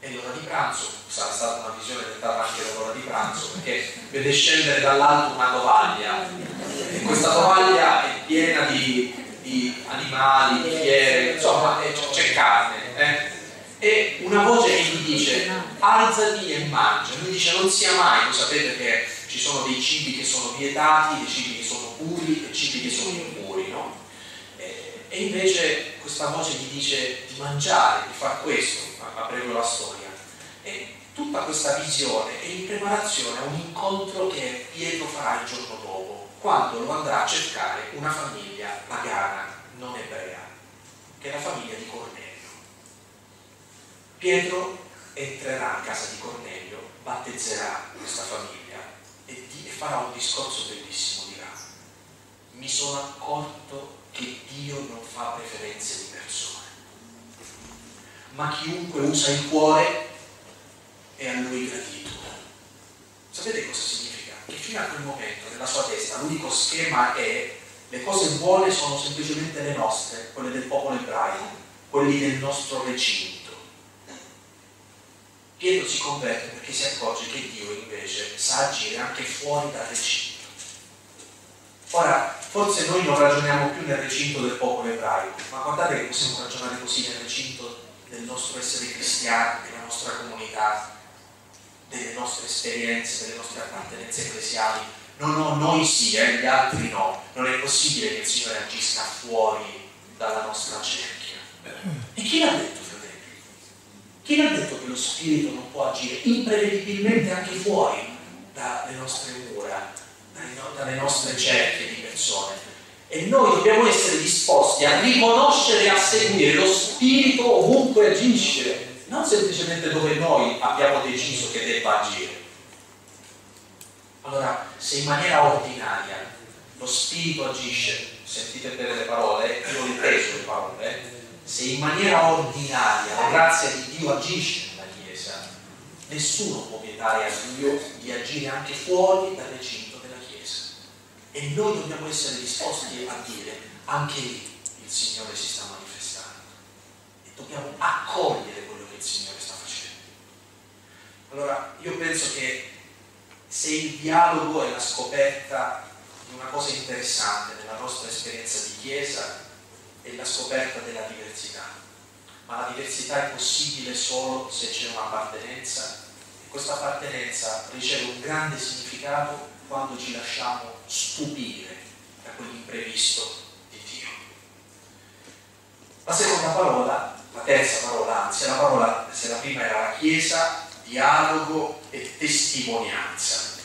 È l'ora di pranzo, sarà stata una visione dettata anche dall'ora di pranzo, perché vede scendere dall'alto una tovaglia e questa tovaglia è piena di, di animali, di fiere, insomma c'è carne. Eh? E una voce che gli dice alzati e mangia, lui dice non sia mai, voi sapete che ci sono dei cibi che sono vietati, dei cibi che sono puri e cibi che sono impuri, no? E invece questa voce gli dice di mangiare, di fare questo, aprivo la storia. E tutta questa visione è in preparazione a un incontro che Pietro farà il giorno dopo quando lo andrà a cercare una famiglia pagana, non ebrea, che è la famiglia di Cornelio. Pietro entrerà a casa di Cornelio, battezzerà questa famiglia e farà un discorso bellissimo, dirà, mi sono accorto che Dio non fa preferenze di persone, ma chiunque usa il cuore è a lui gradito. Sapete cosa significa? che fino a quel momento nella sua testa l'unico schema è le cose buone sono semplicemente le nostre, quelle del popolo ebraico, quelli del nostro recinto. Pietro si converte perché si accorge che Dio invece sa agire anche fuori dal recinto. Ora, forse noi non ragioniamo più nel recinto del popolo ebraico, ma guardate che possiamo ragionare così nel recinto del nostro essere cristiani, della nostra comunità, delle nostre esperienze, delle nostre appartenenze ecclesiali. No, no, noi sì, eh, gli altri no. Non è possibile che il Signore agisca fuori dalla nostra cerchia. E chi l'ha detto, fratelli? Chi l'ha detto che lo Spirito non può agire imprevedibilmente anche fuori dalle nostre mura, dalle nostre cerchie di persone? E noi dobbiamo essere disposti a riconoscere e a seguire lo Spirito ovunque agisce non semplicemente dove noi abbiamo deciso che debba agire. Allora, se in maniera ordinaria lo Spirito agisce, sentite bene le parole, io ho ripreso le parole, se in maniera ordinaria la grazia di Dio agisce nella Chiesa, nessuno può vietare a Dio di agire anche fuori dal recinto della Chiesa. E noi dobbiamo essere disposti a dire, anche lì il Signore si sta manifestando. E dobbiamo accogliere quello che il Signore sta facendo. Allora, io penso che se il dialogo è la scoperta di una cosa interessante nella nostra esperienza di Chiesa, è la scoperta della diversità. Ma la diversità è possibile solo se c'è un'appartenenza e questa appartenenza riceve un grande significato quando ci lasciamo stupire da quell'imprevisto di Dio. La seconda parola, la terza parola, anzi la parola, se la prima era la Chiesa, dialogo e testimonianza.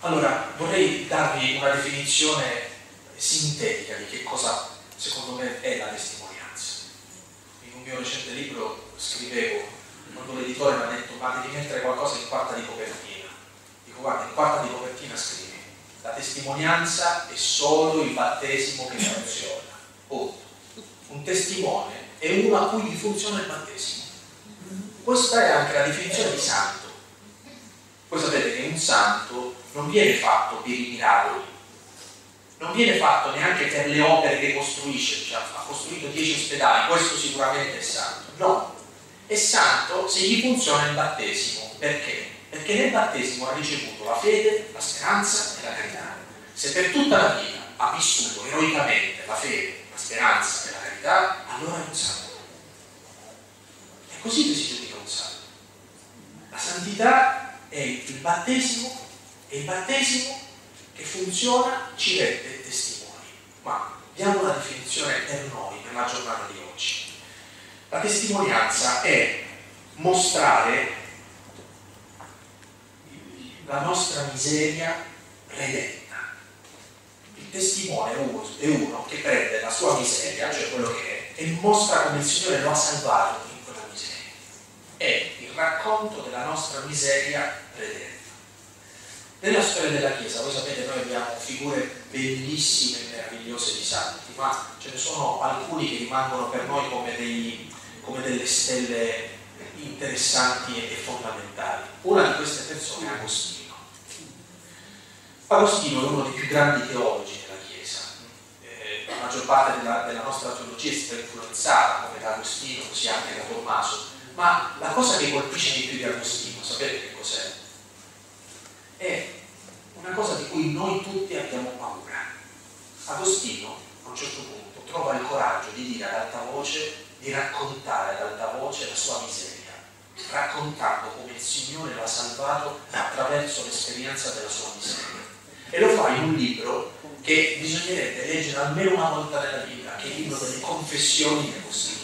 Allora, vorrei darvi una definizione sintetica di che cosa secondo me è la testimonianza. In un mio recente libro scrivevo, quando l'editore mi ha detto ma devi mettere qualcosa in quarta di copertina, dico guarda, in quarta di copertina scrivi, la testimonianza è solo il battesimo che funziona. Punto. Un testimone è uno a cui gli funziona il battesimo. Questa è anche la definizione di santo. Voi sapete che un santo non viene fatto per i miracoli, non viene fatto neanche per le opere che costruisce, cioè ha costruito dieci ospedali, questo sicuramente è santo. No, è santo se gli funziona il battesimo. Perché? Perché nel battesimo ha ricevuto la fede, la speranza e la carità. Se per tutta la vita ha vissuto eroicamente la fede, la speranza e la carità, allora è un santo. È così che si giudica un santo. La santità è il battesimo e il battesimo che funziona ci rende testimoni. Ma diamo una definizione per noi nella giornata di oggi. La testimonianza è mostrare la nostra miseria redenta. Il testimone è uno che prende la sua miseria, cioè quello che è, e mostra come il Signore lo ha salvato in quella miseria. È il racconto della nostra miseria redenta. Nella storia della Chiesa, voi sapete, noi abbiamo figure bellissime e meravigliose di santi, ma ce ne sono alcuni che rimangono per noi come, dei, come delle stelle interessanti e fondamentali. Una di queste persone è Agostino. Agostino è uno dei più grandi teologi della Chiesa. Eh, la maggior parte della, della nostra teologia è stata influenzata come da Agostino, così anche da Tommaso. Ma la cosa che colpisce di più di Agostino, sapete che cos'è? È una cosa di cui noi tutti abbiamo paura. Agostino a un certo punto trova il coraggio di dire ad alta voce, di raccontare ad alta voce la sua miseria, raccontando come il Signore l'ha salvato attraverso l'esperienza della sua miseria. E lo fa in un libro che bisognerebbe leggere almeno una volta nella vita, che è il libro delle confessioni di Agostino.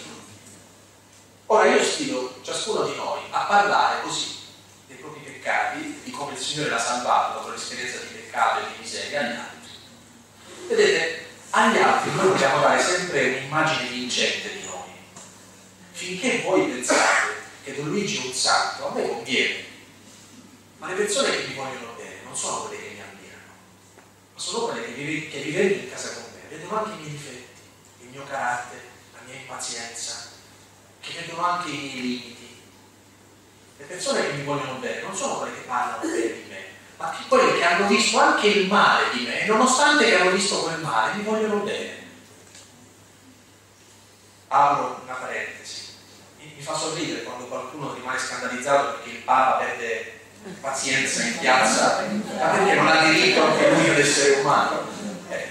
Ora io sfido ciascuno di noi a parlare così dei propri peccati, di come il Signore l'ha salvato dopo l'esperienza di peccato e di miseria agli altri. Vedete, agli altri noi dobbiamo dare sempre un'immagine vincente di noi. Finché voi pensate che Don Luigi è un santo, a me conviene. Ma le persone che mi vogliono bene non sono quelle che mi ammirano, ma sono quelle che, vive, che vivendo in casa con me vedono anche i miei difetti, il mio carattere, la mia impazienza, che vedono anche i miei limiti. Le persone che mi vogliono bene non sono quelle che parlano bene di me, ma quelle che hanno visto anche il male di me, e nonostante che hanno visto quel male, mi vogliono bene. Apro una parentesi. Mi, fa sorridere quando qualcuno rimane scandalizzato perché il Papa perde pazienza in piazza, ma perché non ha diritto anche lui ad essere umano. Eh,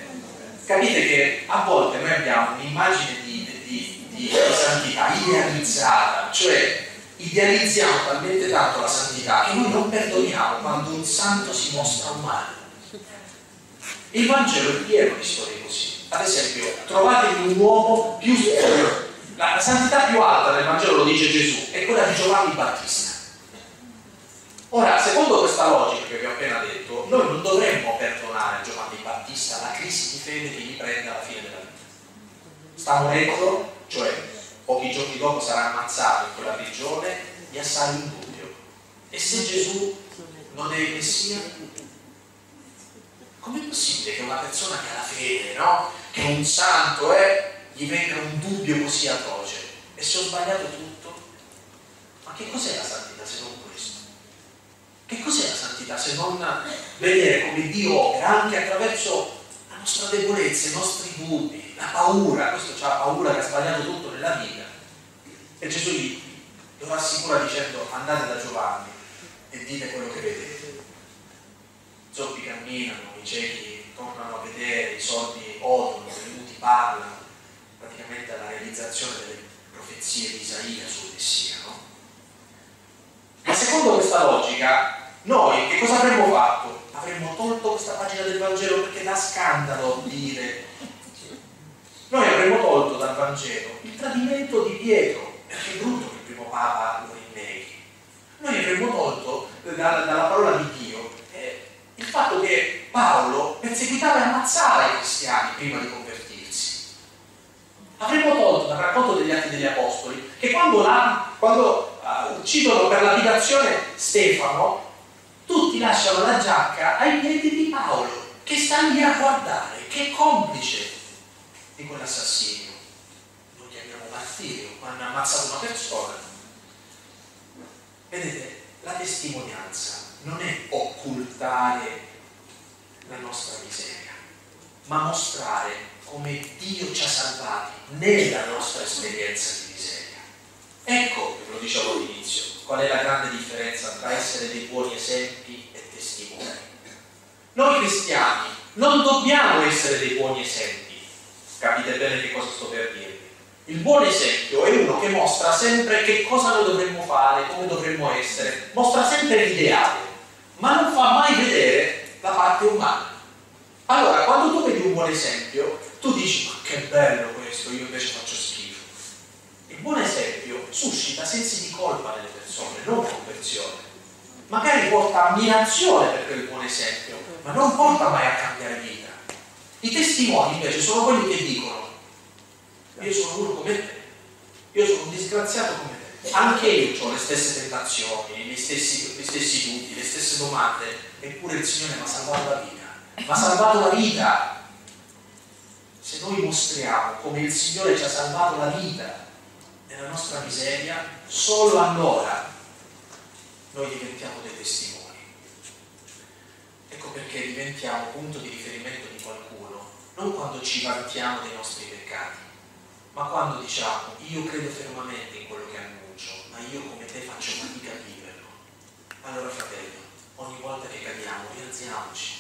capite che a volte noi abbiamo un'immagine di, di, di, di santità idealizzata, cioè idealizziamo talmente tanto la santità che noi non perdoniamo quando un santo si mostra umano. Il Vangelo è pieno di storie così. Ad esempio, trovatevi un uomo più la, santità più alta del Vangelo, lo dice Gesù, è quella di Giovanni Battista. Ora, secondo questa logica che vi ho appena detto, noi non dovremmo perdonare Giovanni Battista la crisi di fede che gli prende alla fine della vita. Sta morendo, cioè pochi giorni giorni dopo sarà ammazzato in quella prigione, gli assale un dubbio. E se Gesù non è il Messia? Com'è possibile che una persona che ha la fede, no? che è un santo, eh, gli venga un dubbio così atroce? E se ho sbagliato tutto? Ma che cos'è la santità se non questo? Che cos'è la santità se non vedere come Dio opera anche attraverso la nostra debolezza, i nostri dubbi, la paura? Questo ha paura che ha sbagliato tutto nella vita. E Gesù gli lo rassicura dicendo andate da Giovanni e dite quello che vedete. I zoppi camminano, i ciechi tornano a vedere, i soldi odono, i muti parlano, praticamente alla realizzazione delle profezie di Isaia sul Messia. No? Ma secondo questa logica, noi che cosa avremmo fatto? Avremmo tolto questa pagina del Vangelo perché dà scandalo dire. Noi avremmo tolto dal Vangelo il tradimento di Pietro, perché è brutto che il primo Papa lo rinneghi. Noi avremmo tolto dalla, dalla parola di Dio eh, il fatto che Paolo perseguitava e ammazzava i cristiani prima di convertirsi. Avremmo tolto dal racconto degli Atti degli Apostoli che quando, la, quando uh, uccidono per lapidazione Stefano, tutti lasciano la giacca ai piedi di Paolo, che sta lì a guardare, che è complice di quell'assassinio. Noi chiamiamo martirio, ma hanno ammazzato una persona. Vedete, la testimonianza non è occultare la nostra miseria, ma mostrare come Dio ci ha salvati nella nostra esperienza di miseria. Ecco, lo dicevo all'inizio, qual è la grande differenza tra essere dei buoni esempi e testimoni. Noi cristiani non dobbiamo essere dei buoni esempi, capite bene che cosa sto per dirvi. Il buon esempio è uno che mostra sempre che cosa noi dovremmo fare, come dovremmo essere, mostra sempre l'ideale, ma non fa mai vedere la parte umana. Allora, quando tu vedi un buon esempio, tu dici, ma che bello questo, io invece faccio schifo. Il buon esempio suscita sensi di colpa nelle persone, non conversione. Magari porta ammirazione per quel buon esempio, ma non porta mai a cambiare vita. I testimoni invece sono quelli che dicono, io sono uno come te, io sono un disgraziato come te, anche io ho le stesse tentazioni, gli stessi, gli stessi dubbi, le stesse domande, eppure il Signore mi ha salvato la vita, mi ha salvato la vita. Se noi mostriamo come il Signore ci ha salvato la vita nella nostra miseria, solo allora noi diventiamo dei testimoni. Ecco perché diventiamo punto di riferimento di qualcuno, non quando ci vantiamo dei nostri peccati, ma quando diciamo io credo fermamente in quello che annuncio, ma io come te faccio fatica a viverlo. Allora fratello, ogni volta che cadiamo, rialziamoci.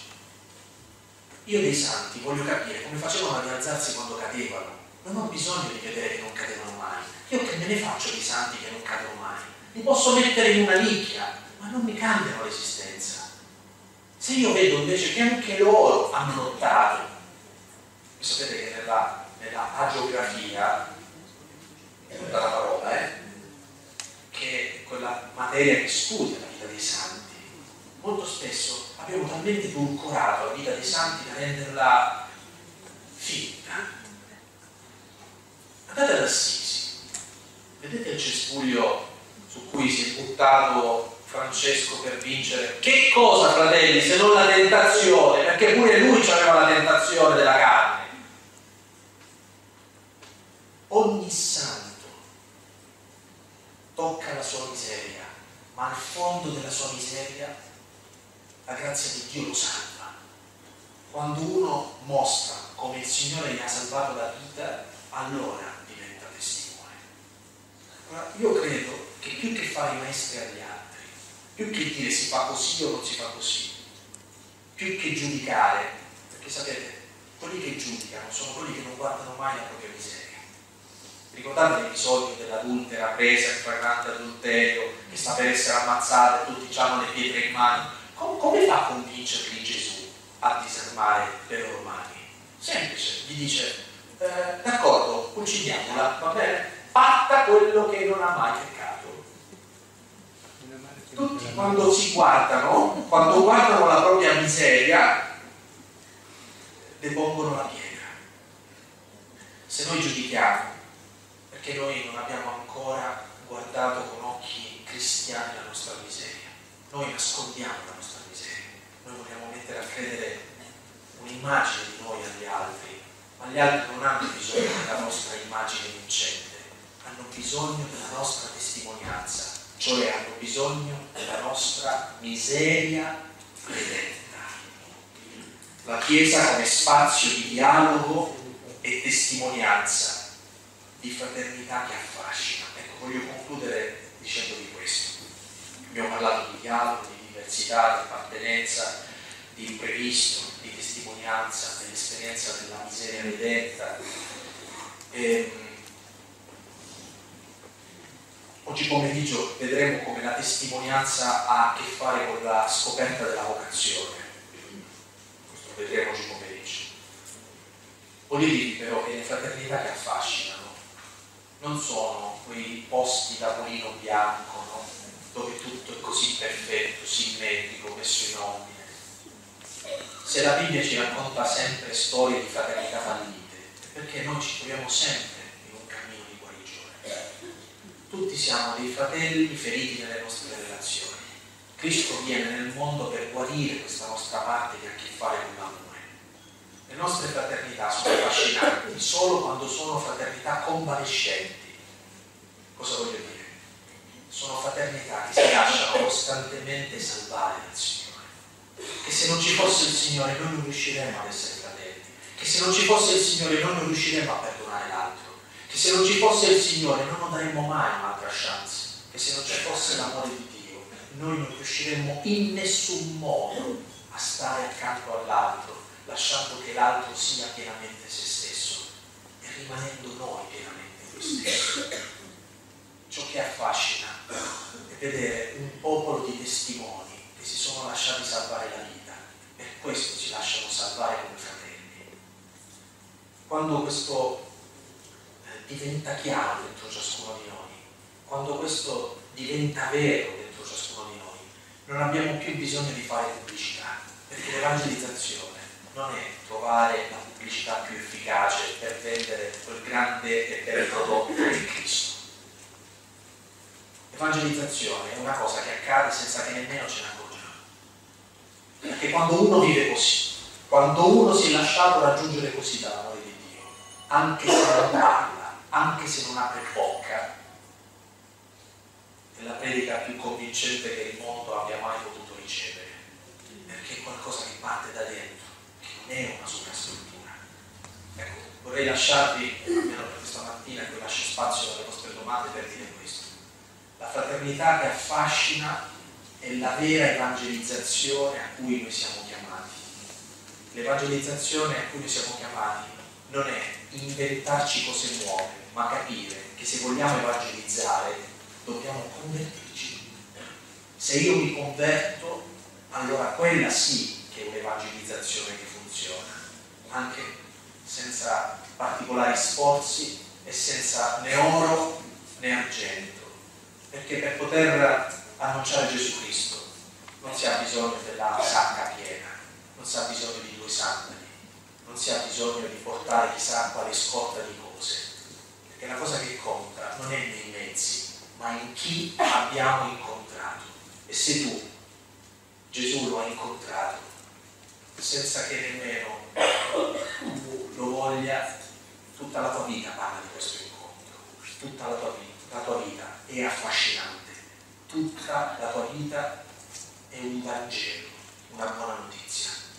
Io dei santi voglio capire come facevano a rialzarsi quando cadevano. Non ho bisogno di vedere che non cadevano mai. Io che me ne faccio di santi che non cadono mai? Li posso mettere in una nicchia, ma non mi cambiano l'esistenza. Se io vedo invece che anche loro hanno lottato, voi sapete che nella, nella agiografia, tutta la parola, eh, che è quella materia che studia la vita dei santi, molto spesso abbiamo talmente edulcorato la vita dei santi da renderla finta. Andate ad Assisi, vedete il cespuglio su cui si è buttato Francesco per vincere. Che cosa, fratelli, se non la tentazione? Perché pure lui aveva la tentazione della carne. Ogni santo tocca la sua miseria, ma al fondo della sua miseria la grazia di Dio lo salva. Quando uno mostra come il Signore gli ha salvato la vita, allora diventa testimone. Allora, io credo che più che fare i maestri agli altri, più che dire si fa così o non si fa così, più che giudicare, perché sapete, quelli che giudicano sono quelli che non guardano mai la propria miseria. Ricordate l'episodio dell'adultera presa in flagrante adulterio, che sta per essere ammazzata e tutti hanno le pietre in mano? Com- come fa a convincerli Gesù a disarmare le loro mani? Semplice, gli dice, eh, d'accordo, uccidiamola, va bene? Fatta quello che non ha mai peccato. Tutti quando si guardano, quando guardano la propria miseria, depongono la pietra. Se noi giudichiamo, perché noi non abbiamo ancora guardato con occhi cristiani la nostra miseria. Noi nascondiamo la nostra miseria. Noi vogliamo mettere a credere un'immagine di noi agli altri, ma gli altri non hanno bisogno della nostra immagine vincente, hanno bisogno della nostra testimonianza, cioè hanno bisogno della nostra miseria redenta. La Chiesa come spazio di dialogo e testimonianza, di fraternità che affascina. Ecco, voglio concludere dicendovi questo. Abbiamo parlato di dialogo, di diversità, di appartenenza, imprevisto, di testimonianza, dell'esperienza della miseria redenta. E, ehm, oggi pomeriggio vedremo come la testimonianza ha a che fare con la scoperta della vocazione. Questo lo vedremo oggi pomeriggio. Dirvi però che le fraternità che affascinano non sono quei posti da mulino bianco, no? dove tutto è così perfetto, simmetrico, messo in ordine. Se la Bibbia ci racconta sempre storie di fraternità fallite, è perché noi ci troviamo sempre in un cammino di guarigione. Tutti siamo dei fratelli feriti nelle nostre relazioni. Cristo viene nel mondo per guarire questa nostra parte che ha a che fare con l'amore. Le nostre fraternità sono affascinanti solo quando sono fraternità convalescenti. Cosa voglio dire? Sono fraternità che si lasciano costantemente salvare dal Signore. Che se non ci fosse il Signore noi non riusciremo ad essere fratelli. Che se non ci fosse il Signore noi non riusciremo a perdonare l'altro. Che se non ci fosse il Signore noi non daremmo mai un'altra chance. Che se non ci fosse l'amore di Dio noi non riusciremmo in nessun modo a stare accanto all'altro lasciando che l'altro sia pienamente se stesso e rimanendo noi pienamente noi stessi. Ciò che affascina è vedere un popolo di testimoni si sono lasciati salvare la vita, per questo si lasciano salvare come fratelli. Quando questo eh, diventa chiaro dentro ciascuno di noi, quando questo diventa vero dentro ciascuno di noi, non abbiamo più bisogno di fare pubblicità, perché l'evangelizzazione non è trovare la pubblicità più efficace per vendere quel grande e bel prodotto di Cristo. L'evangelizzazione è una cosa che accade senza che nemmeno ce ne. Perché quando uno vive così, quando uno si è lasciato raggiungere così dall'amore di Dio, anche se non parla, anche se non apre bocca, è la predica più convincente che il mondo abbia mai potuto ricevere, perché è qualcosa che parte da dentro è una sovrastruttura. Ecco, vorrei lasciarvi, almeno per questa mattina, che lascio spazio alle vostre domande per dire questo. La fraternità che affascina è la vera evangelizzazione a cui noi siamo chiamati. L'evangelizzazione a cui noi siamo chiamati non è inventarci cose nuove, ma capire che se vogliamo evangelizzare dobbiamo convertirci. Se io mi converto, allora quella sì che è un'evangelizzazione che funziona, anche senza particolari sforzi e senza né oro né argento, perché per poter annunciare Gesù Cristo. Non si ha bisogno della sacca piena, non si ha bisogno di due sandali, non si ha bisogno di portare chissà quale scorta di cose, perché la cosa che conta non è nei mezzi, ma in chi abbiamo incontrato. E se tu Gesù lo hai incontrato, senza che nemmeno tu lo voglia, tutta la tua vita parla di questo incontro, tutta la tua vita, la tua vita è affascinante, tutta la tua vita è un Vangelo, una buona notizia.